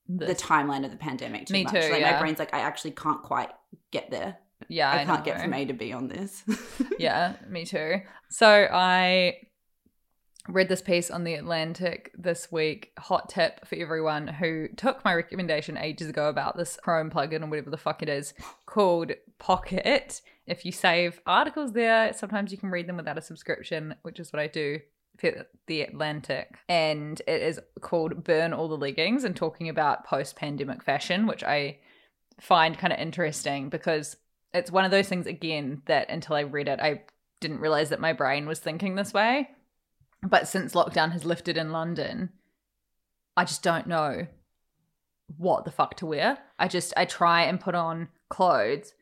the timeline of the pandemic. Too Me much. too, Like yeah. my brain's like I actually can't quite get there. yeah I, can't know. get from A to B on this. yeah, me too. So I read this piece on the Atlantic this week. Hot tip for everyone who took my recommendation ages ago about this Chrome plugin or whatever the fuck it is called Pocket. If you save articles there, sometimes you can read them without a subscription, which is what I do for the Atlantic. And it is called Burn All the Leggings and talking about post pandemic fashion, which I find kind of interesting because it's one of those things again that until I read it, I didn't realize that my brain was thinking this way. But since lockdown has lifted in London, I just don't know what the fuck to wear. I just I try and put on clothes.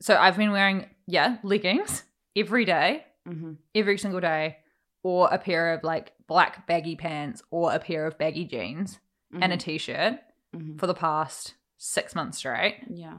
So I've been wearing yeah leggings every day, Mm-hmm. every single day, or a pair of like black baggy pants or a pair of baggy jeans and a t-shirt Mhm. for the past six months straight. yeah.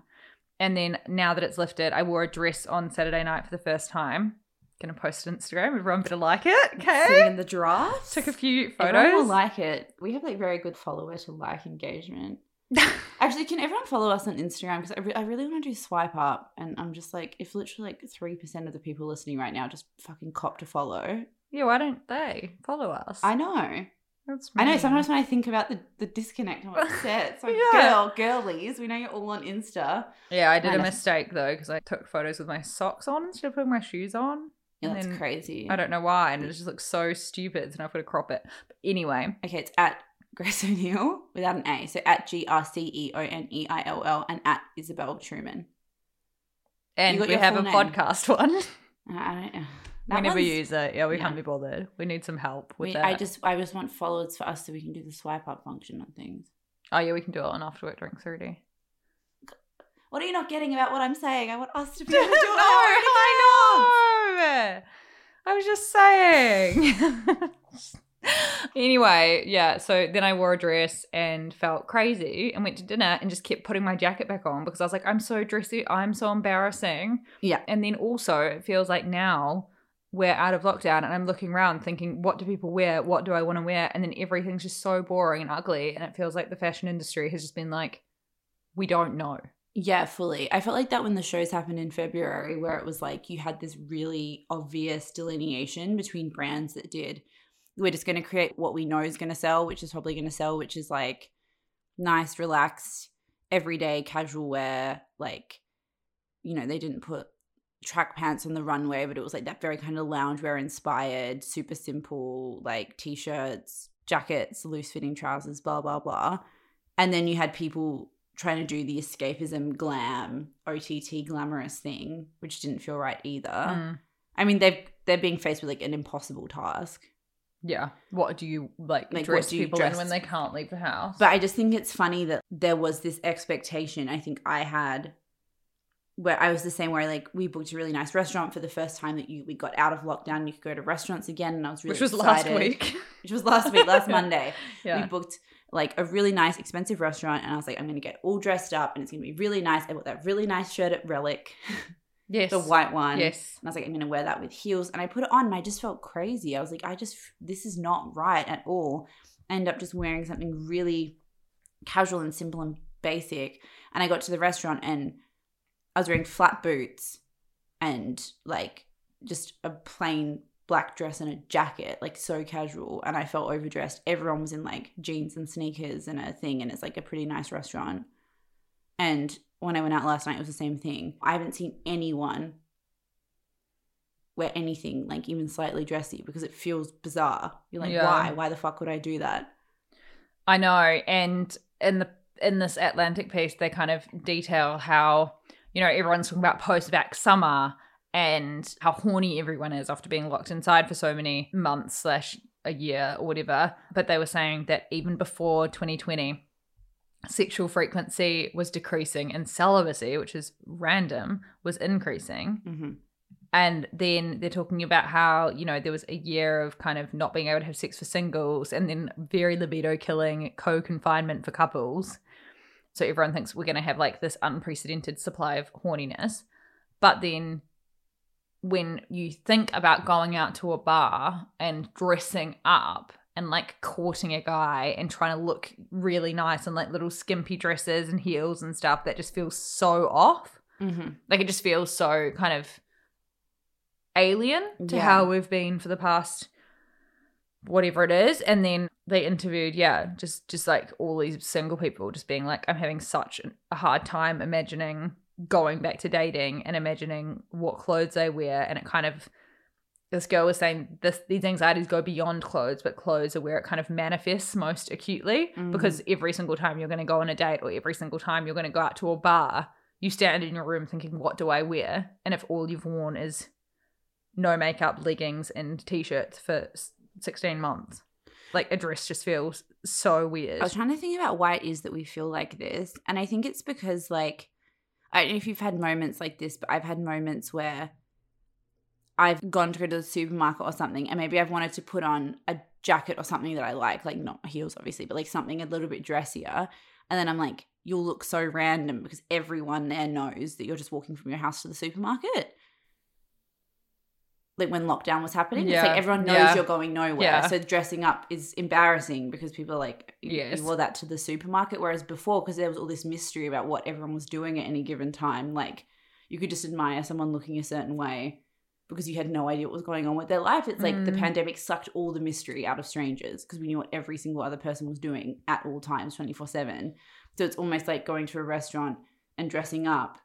And then now that it's lifted, I wore a dress on Saturday night for the first time. Gonna post it on Instagram. Everyone better like it. Sitting Okay. in the draft. Took a few photos. Everyone will like it. We have like very good follower to like engagement. Actually, can everyone follow us on Instagram? Because I, re- I really want to do swipe up, and I'm just like, if literally like three percent of the people listening right now just fucking cop to follow, yeah, why don't they follow us? I know. That's I know. Sometimes when I think about the, the disconnect, I'm upset. It's like, Yeah. girl, girlies, we know you're all on Insta. Yeah, I did I a mistake though because I took photos with my socks on instead of putting my shoes on. Yeah, And that's crazy. I don't know why, and it just looks so stupid. So now I've got to crop it. But anyway, Okay, it's at Grace O'Neill without an A. So at G R C E O N E I L L and at Isabel Truman. and got we your have a name? podcast one. I uh, I don't know. we never use it. Yeah, we yeah. can't be bothered. We need some help with We, that. I just I just want followers for us so we can do the swipe up function on things. oh yeah, we can do it on after work drinks already. What are you not getting about what I'm saying? I want us to be able to do it. no, I know. I was just saying. anyway, yeah. So then I wore a dress and felt crazy and went to dinner and just kept putting my jacket back on because I was like, I'm so dressy. I'm so embarrassing. Yeah. And then also, it feels like now we're out of lockdown and I'm looking around thinking, what do people wear? What do I want to wear? And then everything's just so boring and ugly. And it feels like the fashion industry has just been like, we don't know. Yeah, fully. I felt like that when the shows happened in February, where it was like you had this really obvious delineation between brands that did. We're just going to create what we know is going to sell, which is probably going to sell, which is like nice, relaxed, everyday casual wear. Like, you know, they didn't put track pants on the runway, but it was like that very kind of loungewear inspired, super simple, like t shirts, jackets, loose fitting trousers, blah, blah, blah. And then you had people trying to do the escapism glam OTT glamorous thing, which didn't feel right either. Mm. I mean, they've they're being faced with like an impossible task. Yeah. What do you like, Like, dress you people in when they can't leave the house? But I just think it's funny that there was this expectation. I think I had where I was the same way. Like we booked a really nice restaurant for the first time that you we got out of lockdown. You could go to restaurants again, and I was really Which was last week. Which was last week, last Monday. Yeah. We booked like a really nice, expensive restaurant, and I was like, I'm gonna get all dressed up, and it's gonna be really nice. I bought that really nice shirt at Relic, yes. the white one. Yes. And I was like, I'm gonna wear that with heels. And I put it on and I just felt crazy. I was like, I just this is not right at all. I ended up just wearing something really casual and simple and basic. And I got to the restaurant and I was wearing flat boots and like just a plain black dress and a jacket, like so casual. And I felt overdressed. Everyone was in like jeans and sneakers and a thing, and it's like a pretty nice restaurant. And when I went out last night, it was the same thing. I haven't seen anyone wear anything like even slightly dressy because it feels bizarre. You're like, Yeah. why? Why the fuck would I do that? I know. And in the in this Atlantic piece, they kind of detail how, you know, everyone's talking about post vac summer and how horny everyone is after being locked inside for so many months slash a year or whatever. But they were saying that even before 2020, sexual frequency was decreasing and celibacy, which is random, was increasing. Mm-hmm. And then they're talking about how, you know, there was a year of kind of not being able to have sex for singles and then very libido killing co confinement for couples. So everyone thinks we're going to have like this unprecedented supply of horniness. But then when you think about going out to a bar and dressing up and like courting a guy and trying to look really nice and like little skimpy dresses and heels and stuff, that just feels so off. Mm-hmm. Like it just feels so kind of alien to Yeah. how we've been for the past whatever it is. And then they interviewed, yeah, just just like all these single people just being like, I'm having such a hard time imagining going back to dating and imagining what clothes they wear. And it kind of this girl was saying this these anxieties go beyond clothes, but clothes are where it kind of manifests most acutely Mhm. because every single time you're going to go on a date or every single time you're going to go out to a bar, you stand in your room thinking, what do I wear? And if all you've worn is no makeup, leggings, and t shirts for 16 months. like a dress just feels so weird. I was trying to think about why it is that we feel like this. And I think it's because, like, I don't know if you've had moments like this, but I've had moments where I've gone to go to the supermarket or something, and maybe I've wanted to put on a jacket or something that I like, like not heels, obviously, but like something a little bit dressier. And then I'm like, you'll look so random because everyone there knows that you're just walking from your house to the supermarket. Like when lockdown was happening, it's like everyone knows yeah. you're going nowhere. Yeah. So dressing up is embarrassing because people are like, Yes. you wore that to the supermarket. Whereas before, because there was all this mystery about what everyone was doing at any given time, like you could just admire someone looking a certain way because you had no idea what was going on with their life. It's like the Mm. pandemic sucked all the mystery out of strangers because we knew what every single other person was doing at all times, 24 7. So it's almost like going to a restaurant and dressing up.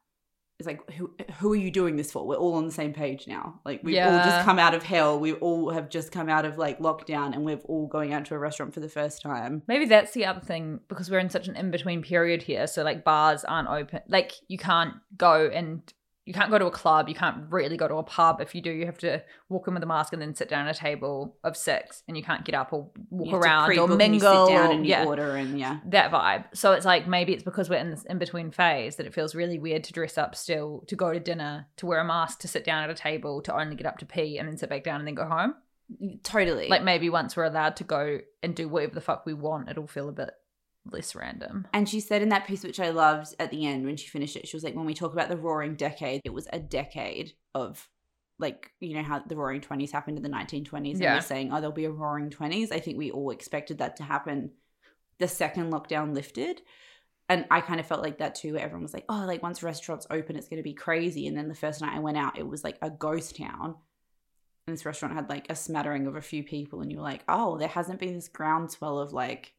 It's like, who, who are you doing this for? We're all on the same page now. Like, we've all just come out of hell. We all have just come out of like lockdown and we're all going out to a restaurant for the first time. Maybe that's the other thing because we're in such an in between period here. So like bars aren't open. Like you can't go and you can't go to a club. You can't really go to a pub. If you do, you have to walk in with a mask and then sit down at a table of six, and you can't get up or walk around or pre-book and you mingle. sit down and you yeah, order and yeah. that vibe. So it's like maybe it's because we're in this in between phase that it feels really weird to dress up still, to go to dinner, to wear a mask, to sit down at a table, to only get up to pee and then sit back down and then go home. Totally. Like maybe once we're allowed to go and do whatever the fuck we want, it'll feel a bit less random. And she said in that piece, which I loved at the end when she finished it, she was like, when we talk about the roaring decade, it was a decade of like, you know, how the roaring 20s happened in the 1920s. And Yeah. we're saying, oh, there'll be a roaring 20s. I think we all expected that to happen the second lockdown lifted. And I kind of felt like that too, where everyone was like, oh, like once restaurants open, it's going to be crazy. And then the first night I went out, it was like a ghost town. And this restaurant had like a smattering of a few people. And you were like, oh, there hasn't been this groundswell of like,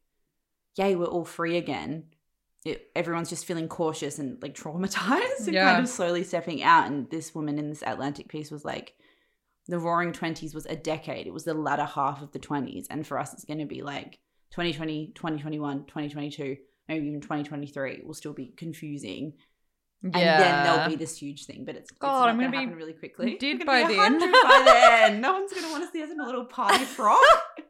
yay, we're all free again. It, everyone's just feeling cautious and like traumatized and Yeah. kind of slowly stepping out. And this woman in this Atlantic piece was like, the roaring 20s was a decade. It was the latter half of the 20s. And for us, it's going to be like 2020, 2021, 2022, maybe even 2023 will still be confusing. And then there'll be this huge thing, but it's, it's God, not I'm going gonna be happen really quickly. We're by gonna be then. 100 by then. No one's going to want to see us in a little party frock.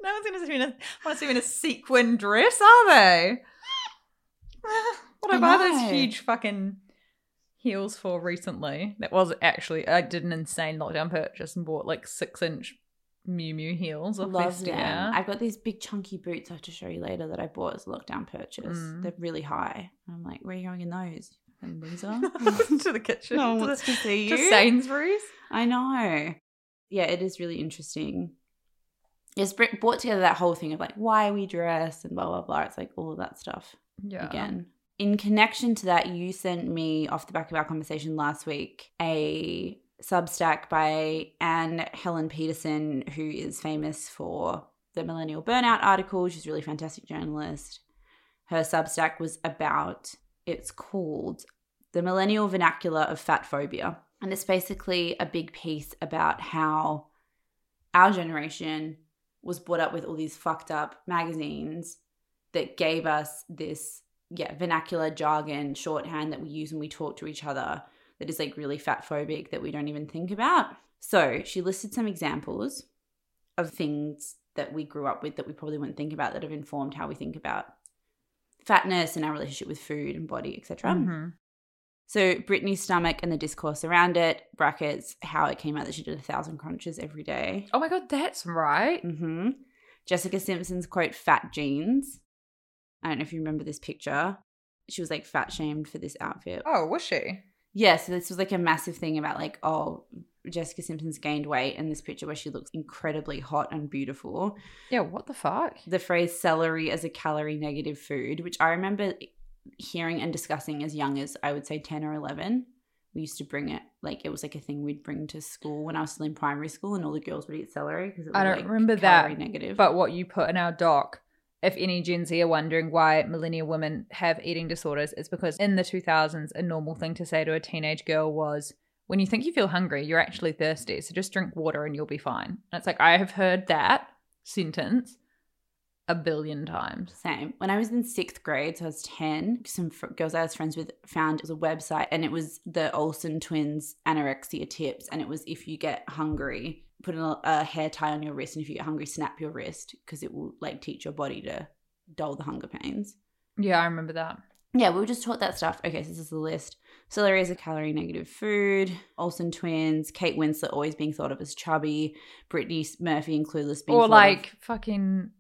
No one's going to see me in a, want to see me in a sequin dress, are they? what I I buy those huge fucking heels for recently? That was actually I did an insane lockdown purchase and bought like six inch Miu Miu heels off Love Vestiaire. them. I've got these big chunky boots I have to show you later that I bought as a lockdown purchase. Mm. They're really high. I'm like, where are you going in those? In to the kitchen. no one to, wants the, to see to you. Sainsbury's. I know. Yeah, it is really interesting. It's brought together that whole thing of like why we dress and blah blah blah. It's like all of that stuff Yeah. again. In connection to that, you sent me off the back of our conversation last week a Substack by Anne Helen Petersen, who is famous for the Millennial Burnout article. She's a really fantastic journalist. Her Substack was about, it's called The Millennial Vernacular of Fat Phobia. And it's basically a big piece about how our generation was brought up with all these fucked up magazines that gave us this yeah vernacular jargon shorthand that we use when we talk to each other that is like really fat phobic that we don't even think about so she listed some examples of things that we grew up with that we probably wouldn't think about that have informed how we think about fatness and our relationship with food and body etc Mhm. So Britney's stomach and the discourse around it brackets how it came out that she did a thousand crunches every day Oh my god, that's right. hmm Jessica Simpson's quote, fat jeans. I don't know if you remember this picture. She was like fat shamed for this outfit. Oh, was she? Yeah, so this was like a massive thing about like, oh, Jessica Simpson's gained weight in this picture where she looks incredibly hot and beautiful. Yeah, what the fuck? The phrase celery as a calorie negative food, which I remember hearing and discussing as young as I would say 10 or 11. We used to bring it, like it was like a thing we'd bring to school when I was still in primary school, and all the girls would eat celery because I don't like, remember that, negative. But what you put in our doc, if any Gen Z are wondering why millennial women have eating disorders, it's because in the 2000s, a normal thing to say to a teenage girl was, when you think you feel hungry, you're actually thirsty. So just drink water and you'll be fine. And it's like, I have heard that sentence a billion times. Same. When I was in sixth grade, so I was 10, some fr- girls I was friends with found it was a website and it was the Olsen twins anorexia tips. And it was if you get hungry, put a, a hair tie on your wrist, and if you get hungry, snap your wrist because it will like teach your body to dull the hunger pains. Yeah, I remember that. Yeah, we were just taught that stuff. Okay, so this is the list. Celery is a calorie negative food. Olsen twins. Kate Winslet always being thought of as chubby. Brittany Murphy and Clueless being Or like of- Fucking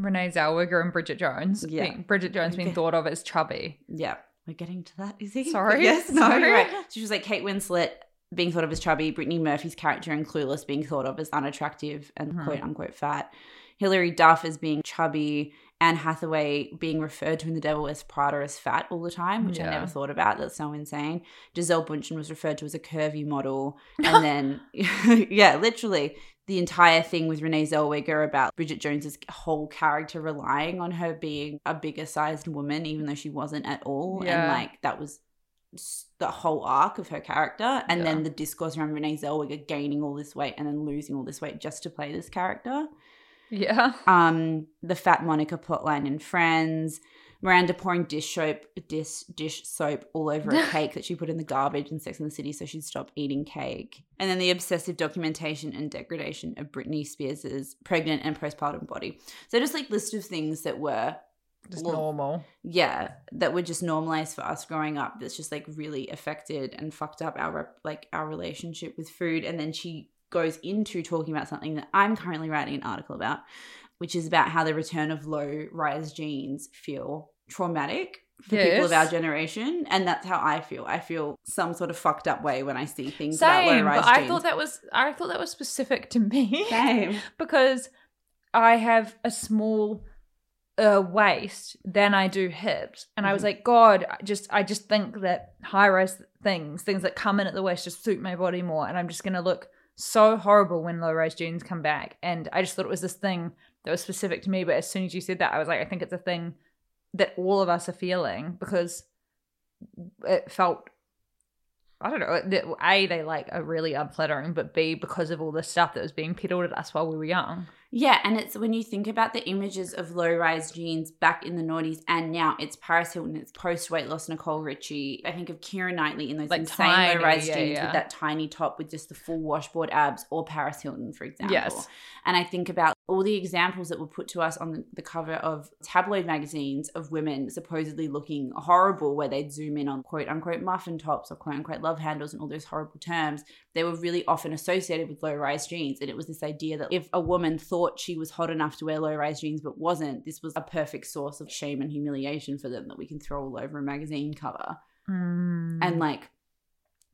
Renee Zellweger and Bridget Jones. Yeah. being- Bridget Jones being thought of as chubby. Yeah, we're getting to that. Is he? Sorry? Yes. No. Sorry? Right. So she was like Kate Winslet being thought of as chubby. Brittany Murphy's character in Clueless being thought of as unattractive and Mhm. quote unquote fat. Hilary Duff as being chubby. Anne Hathaway being referred to in The Devil Wears Prada as fat all the time, which I never thought about. That's so insane. Gisele Bundchen was referred to as a curvy model. And then, yeah, literally the entire thing with Renee Zellweger about Bridget Jones's whole character relying on her being a bigger sized woman, even though she wasn't at all. Yeah. And like that was the whole arc of her character. And Yeah. then the discourse around Renee Zellweger gaining all this weight and then losing all this weight just to play this character Yeah. um the fat monica plotline in friends miranda pouring dish soap dish dish soap all over a cake that she put in the garbage in sex in the city so she'd stop eating cake. And then the obsessive documentation and degradation of britney spears's pregnant and postpartum body. So just like list of things that were Just Well, normal. yeah that were just normalized for us growing up that's just like really affected and fucked up our rep- like our relationship with food. And then she goes into talking about something that i'm currently writing an article about which is about how the return of low rise jeans feel traumatic for people of our generation and that's how i feel i feel some sort of fucked up way when i see things about low Same, rise but I thought that was I thought that was specific to me. Same. because I have a small uh, waist than I do hips, and I was Mhm. like, God, I just I just think that high rise things, things that come in at the waist, just suit my body more, and I'm just gonna look so horrible when low rise jeans come back. And I just thought it was this thing that was specific to me. But as soon as you said that, I was like, I think it's a thing that all of us are feeling because it felt I don't know. that- A, they like are really unflattering, but B, because of all the stuff that was being peddled at us while we were young. Yeah, and it's when you think about the images of low rise jeans back in the noughties and now, it's Paris Hilton, it's post weight loss Nicole Richie. I think of Keira Knightley in those Like insane tiny, low rise yeah, jeans yeah. with that tiny top with just the full washboard abs, or Paris Hilton, for example. Yes. And I think about all the examples that were put to us on the, the cover of tabloid magazines of women supposedly looking horrible, where they'd zoom in on quote unquote muffin tops or quote unquote love handles and all those horrible terms. They were really often associated with low rise jeans. And it was this idea that if a woman thought she was hot enough to wear low rise jeans but wasn't, this was a perfect source of shame and humiliation for them that we can throw all over a magazine cover. Mm. And like,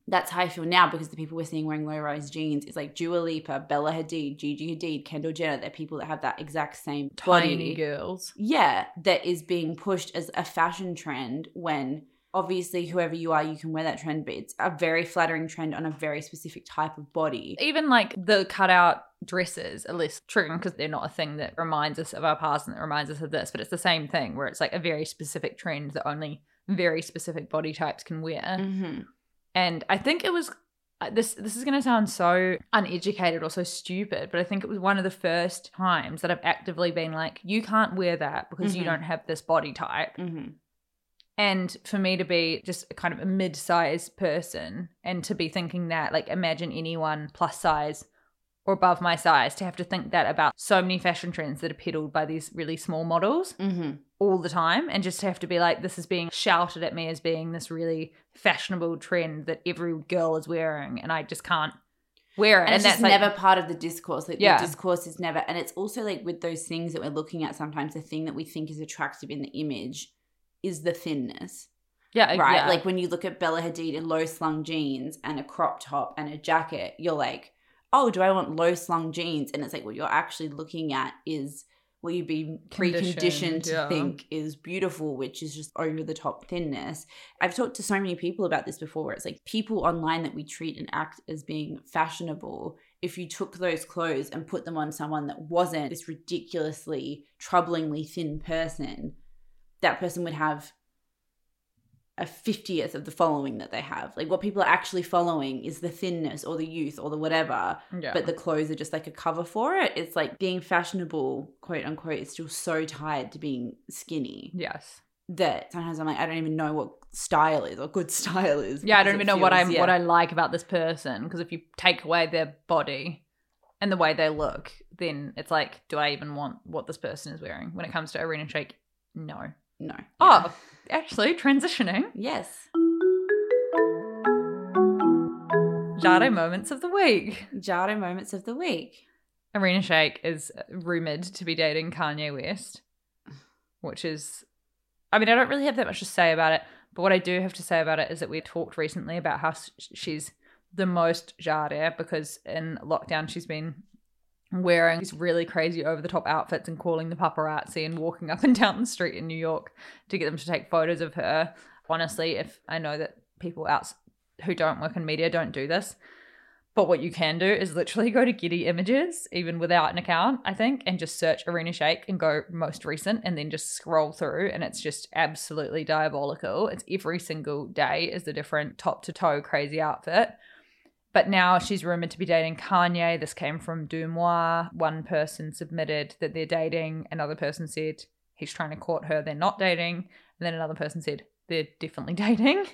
that's how I feel now because the people we're seeing wearing low rise jeans is like Dua Lipa, Bella Hadid, Gigi Hadid, Kendall Jenner. They're people that have that exact same tiny body. girls. Yeah, that is being pushed as a fashion trend when obviously whoever you are, you can wear that trend, but it's a very flattering trend on a very specific type of body. Even like the cutout dresses are less triggering because they're not a thing that reminds us of our past and that reminds us of this, but it's the same thing where it's like a very specific trend that only very specific body types can wear. Mm-hmm. And I think it was uh, this this is going to sound so uneducated or so stupid, but I think it was one of the first times that I've actively been like you can't wear that because you Mhm. don't have this body type. Mm-hmm. And for me to be just kind of a mid-sized person and to be thinking that like imagine anyone plus size or above my size to have to think that about so many fashion trends that are peddled by these really small models Mm-hmm. all the time and just to have to be like this is being shouted at me as being this really fashionable trend that every girl is wearing and I just can't wear it And, it's just like- never part of the discourse. Like Yeah. the discourse is never, and it's also like with those things that we're looking at. Sometimes the thing that we think is attractive in the image is the thinness. yeah right? yeah. Like when you look at Bella Hadid in low slung jeans and a crop top and a jacket, you're like, oh, do I want low slung jeans? And it's like what you're actually looking at is what you've been preconditioned Conditioned, to yeah. think is beautiful, which is just over the top thinness. I've talked to so many people about this before where it's like people online that we treat and act as being fashionable. If you took those clothes and put them on someone that wasn't this ridiculously, troublingly thin person, that person would have a 50th of the following that they have. Like what people are actually following is the thinness or the youth or the whatever, yeah. but the clothes are just like a cover for it. It's like being fashionable, quote unquote, is still so tied to being skinny yes that sometimes I'm like, I don't even know what style is or good style is. yeah I don't even know what I'm yeah. what I like about this person because if you take away their body and the way they look, then it's like, do I even want what this person is wearing? When it comes to Irina Shayk, no. No. Oh, actually, transitioning. Yes. Jado moments of the week. Jado moments of the week. Irina Shayk is rumored to be dating Kanye West, which is, I mean, I don't really have that much to say about it, but what I do have to say about it is that we talked recently about how she's the most Jade because in lockdown she's been wearing these really crazy over the top outfits and calling the paparazzi and walking up and down the street in New York to get them to take photos of her. Honestly, if I know that people out who don't work in media don't do this, but what you can do is literally go to Getty Images, even without an account, I think, and just search Irina Shayk and go most recent and then just scroll through. And it's just absolutely diabolical. It's every single day is a different top to toe crazy outfit. But now she's rumored to be dating Kanye. This came from DeuxMoi. One person submitted that they're dating, another person said he's trying to court her, they're not dating. And then another person said they're definitely dating.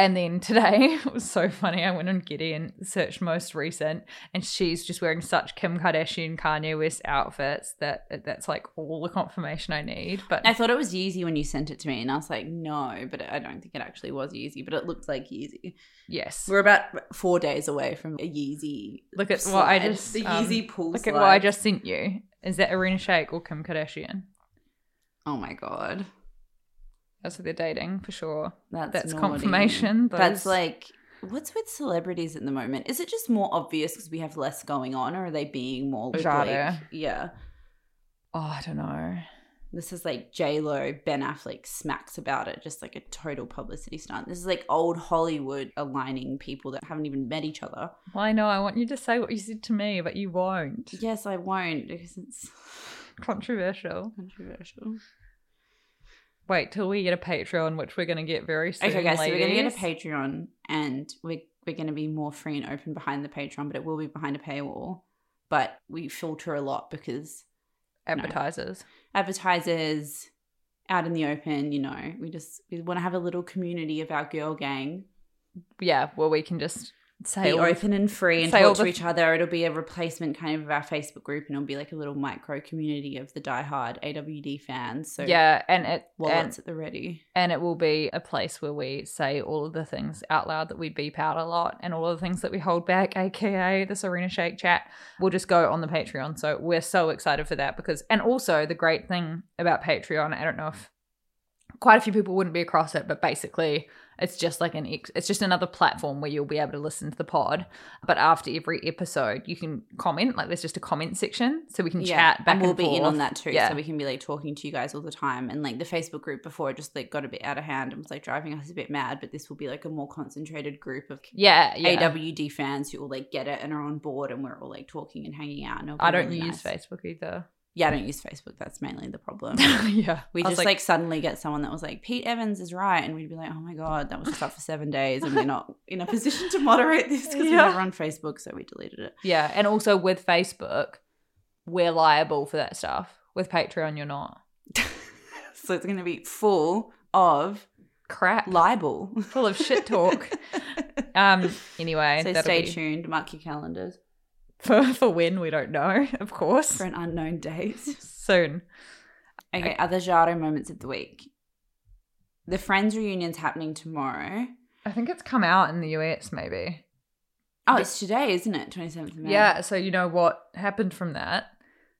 And then today, it was so funny. I went on Getty and searched most recent, and she's just wearing such Kim Kardashian, Kanye West outfits that that's like all the confirmation I need. But I thought it was Yeezy when you sent it to me, and I was like, no, but I don't think it actually was Yeezy, but it looked like Yeezy. yes, We're about four days away from a Yeezy. look at what I just the um, Yeezy pool. Look at what I just sent you. Is that Irina Shayk or Kim Kardashian? Oh my god, That's what they're dating for sure. that's That's naughty. confirmation. That's like. What's with celebrities at the moment? Is it just more obvious because we have less going on, or are they being more like, yeah? oh, I don't know. This is like J Lo, Ben Affleck smacks about it, just like a total publicity stunt. This is like old Hollywood aligning people that haven't even met each other. Well, I know. I want you to say what you said to me, but you won't. Yes, I won't because it's Controversial. controversial. Wait till we get a Patreon, which we're going to get very soon. Okay, guys, so we're gonna get a. Patreon, and we're we're gonna be more free and open behind the Patreon, but it will be behind a paywall. But we filter a lot because advertisers. advertisers out in the open, you know, we just we want to have a little community of our girl gang. Yeah, where we can just say Be all open and free and talk to each other. It'll be a replacement kind of of our Facebook group, and it'll be like a little micro community of the diehard AWD fans. So yeah, and it wallets and, at the ready. and it will be a place where we say all of the things out loud that we beep out a lot, and all of the things that we hold back, aka the Irina Shayk chat. We'll just go on the Patreon. So we're so excited for that because, and also the great thing about Patreon, I don't know if quite a few people wouldn't be across it, but basically it's just like an ex- it's just another platform where you'll be able to listen to the pod. But after every episode, you can comment. Like there's just a comment section, so we can chat back and we'll and be in on that too. Yeah. So we can be like talking to you guys all the time. And like the Facebook group before just like got a bit out of hand and was like driving us a bit mad. But this will be like a more concentrated group of yeah, yeah. AWD fans who all like get it and are on board and we're all like talking and hanging out. And I don't really use nice. Facebook either. Yeah, I don't use Facebook. That's mainly the problem. yeah, We just like, suddenly get someone that was like, Pete Evans is right. And we'd be like, oh my God, that was just up for seven days. And we're not in a position to moderate this because Yeah. we never on Facebook. So we deleted it. yeah, and also with Facebook, we're liable for that stuff. With Patreon, you're not. So it's going to be full of Crap, libel. full of shit talk. um. Anyway, so stay be tuned. Mark your calendars for for when we don't know, of course. for an unknown date. Soon. Okay, other Jado moments of the week. The Friends reunion's happening tomorrow. I think it's come out in the US, maybe. Oh, it's today, isn't it? 27th of May. Yeah, so you know what happened from that,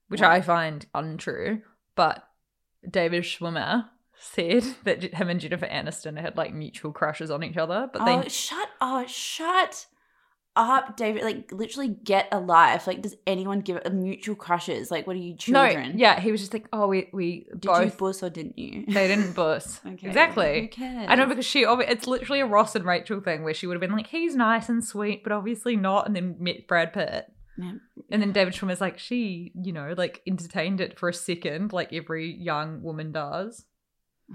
which What? I find untrue, but David Schwimmer said that him and Jennifer Aniston had like mutual crushes on each other, but oh, they shut Oh, shut up, David. Like, literally get a life. Like, does anyone give a mutual crushes? Like, what are you, children? no, yeah, he was just like, oh, we we Did both you buss or didn't you? they didn't bus Okay, Who exactly. cares? I know because she it's literally a Ross and Rachel thing where she would have been like, he's nice and sweet, but obviously not, and then met Brad Pitt. Yeah. And then David Schwimmer's like, she, you know, like entertained it for a second, like every young woman does.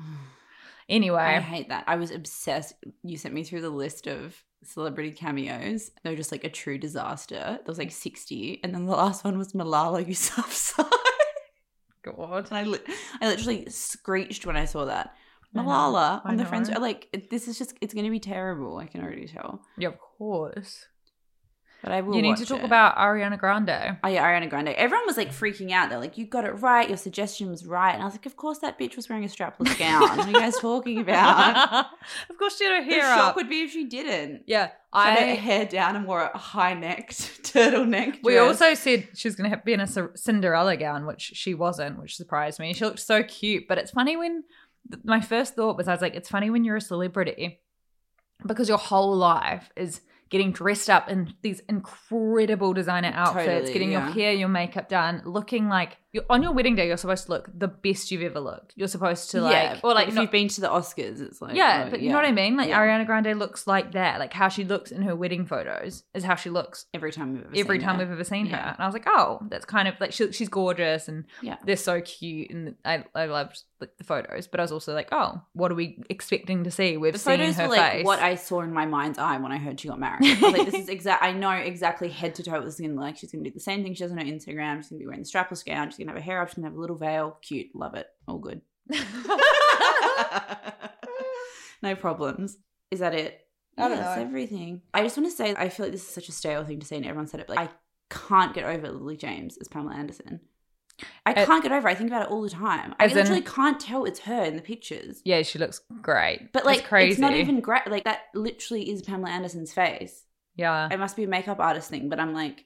Anyway, I hate that. I was obsessed. You sent me through the list of celebrity cameos. They were just like a true disaster. There was like 60. And then the last one was Malala Yousafzai. God. and I, li- I literally screeched when I saw that. I know, Malala I on the friends. Like, this is just, it's going to be terrible. I can already tell. Yeah, of course. But I will. you need to talk it. about Ariana Grande. Oh yeah, Ariana Grande. Everyone was like freaking out. They're like, "You got it right. Your suggestion was right." And I was like, "Of course, that bitch was wearing a strapless gown. what are you guys talking about?" of course, she had her hair the hair shock would be if she didn't. yeah, I had her hair down and wore a high necked turtleneck. We also said she was going to be in a Cinderella gown, which she wasn't, which surprised me. She looked so cute, but it's funny when my first thought was, I was like, it's funny when you're a celebrity because your whole life is getting dressed up in these incredible designer outfits, Totally, getting your hair, your makeup done, looking like you're, on your wedding day. You're supposed to look the best you've ever looked. You're supposed to like, yeah, or like if not- you've been to the Oscars, it's like yeah, but you know what I mean? Like Yeah. Ariana Grande looks like that. Like how she looks in her wedding photos is how she looks Every time we've ever every seen time her. we've ever seen her. And I was like, oh, that's kind of like she, she's gorgeous and Yeah. they're so cute and I I loved the, the photos. But I was also like, oh, what are we expecting to see? We've The seen photos her were like face. what I saw in my mind's eye when I heard she got married. I was like, this is exact. I know exactly head to toe what this is gonna like. She's gonna do the same thing she does on her Instagram. She's gonna be wearing the strapless gown. She's gonna have a hair up. She's gonna have a little veil. Cute, love it. All good. no problems. Is that it? I don't That's know. everything. I just want to say, I feel like this is such a stale thing to say, and everyone said it. But like, I can't get over Lily James as Pamela Anderson. I Uh, can't get over. it. I think about it all the time. I as in- literally can't tell it's her in the pictures. yeah, she looks great. But like, it's crazy. it's not even great. Like that literally is Pamela Anderson's face. Yeah. It must be a makeup artist thing, but I'm like,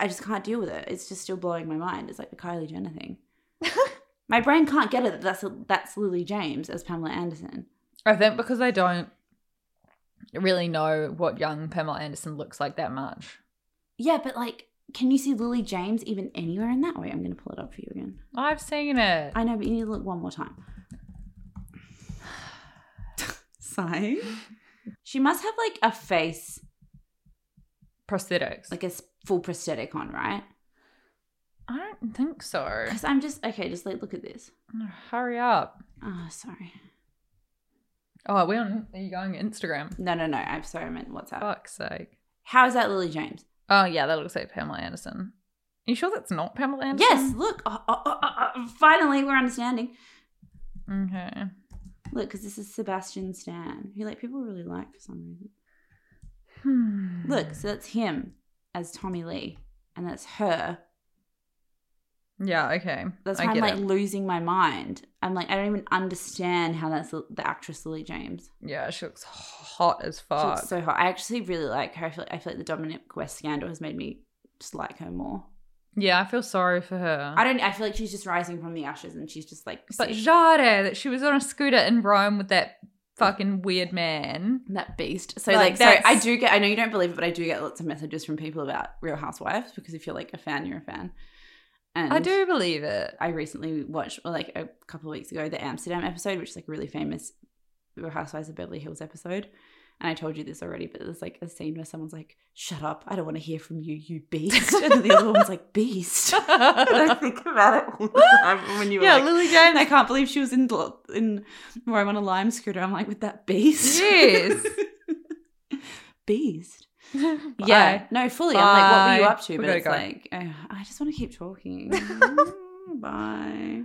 I just can't deal with it. It's just still blowing my mind. It's like the Kylie Jenner thing. my brain can't get it. That that's that's Lily James as Pamela Anderson. I think because I don't really know what young Pamela Anderson looks like that much. Yeah, but like, can you see Lily James even anywhere in that way? I'm gonna pull it up for you again. I've seen it. I know, but you need to look one more time. Sigh. She must have like a face, Prosthetics. like a full prosthetic on, right? I don't think so. Because I'm just okay. Just like look at this. Hurry up. Oh, sorry. Oh, are we on? Are you going Instagram? No, no, no. I'm sorry. I meant WhatsApp. Fuck's sake. How is that Lily James? Oh yeah, that looks like Pamela Anderson. Are you sure that's not Pamela Anderson? Yes. Look. Oh, oh, oh, finally, we're understanding. Okay. Look, because this is Sebastian Stan, who like people really like for some reason. Hmm. Look, so that's him as Tommy Lee, and that's her. Yeah. Okay. That's I why I'm like it. losing my mind. I'm like, I don't even understand how that's the, actress Lily James. Yeah, she looks hot as She fuck. looks so hot. I actually really like her. I feel, I feel like the Dominic West scandal has made me just like her more. yeah, I feel sorry for her. I don't. I feel like she's just rising from the ashes, and she's just like. but sick. Jade, that she was on a scooter in Rome with that fucking weird man. that beast. So Like, like, sorry, I do get. I know you don't believe it, but I do get lots of messages from people about Real Housewives because if you're like a fan, you're a fan. And I do believe it. I recently watched, well, like a couple of weeks ago, the Amsterdam episode, which is like a really famous Real Housewives of Beverly Hills episode. And I told you this already, but there's like a scene where someone's like, "Shut up! I don't want to hear from you, you beast." And then the other one's like, "Beast." I think about it all the time when you were Yeah, like, Lily James. I can't believe she was in in Rome on a lime scooter. I'm like, with that beast. Yes. beast. Bye. Yeah, no, fully. I'm like, what were you up to? We But it's go. like, uh, I just want to keep talking. Bye.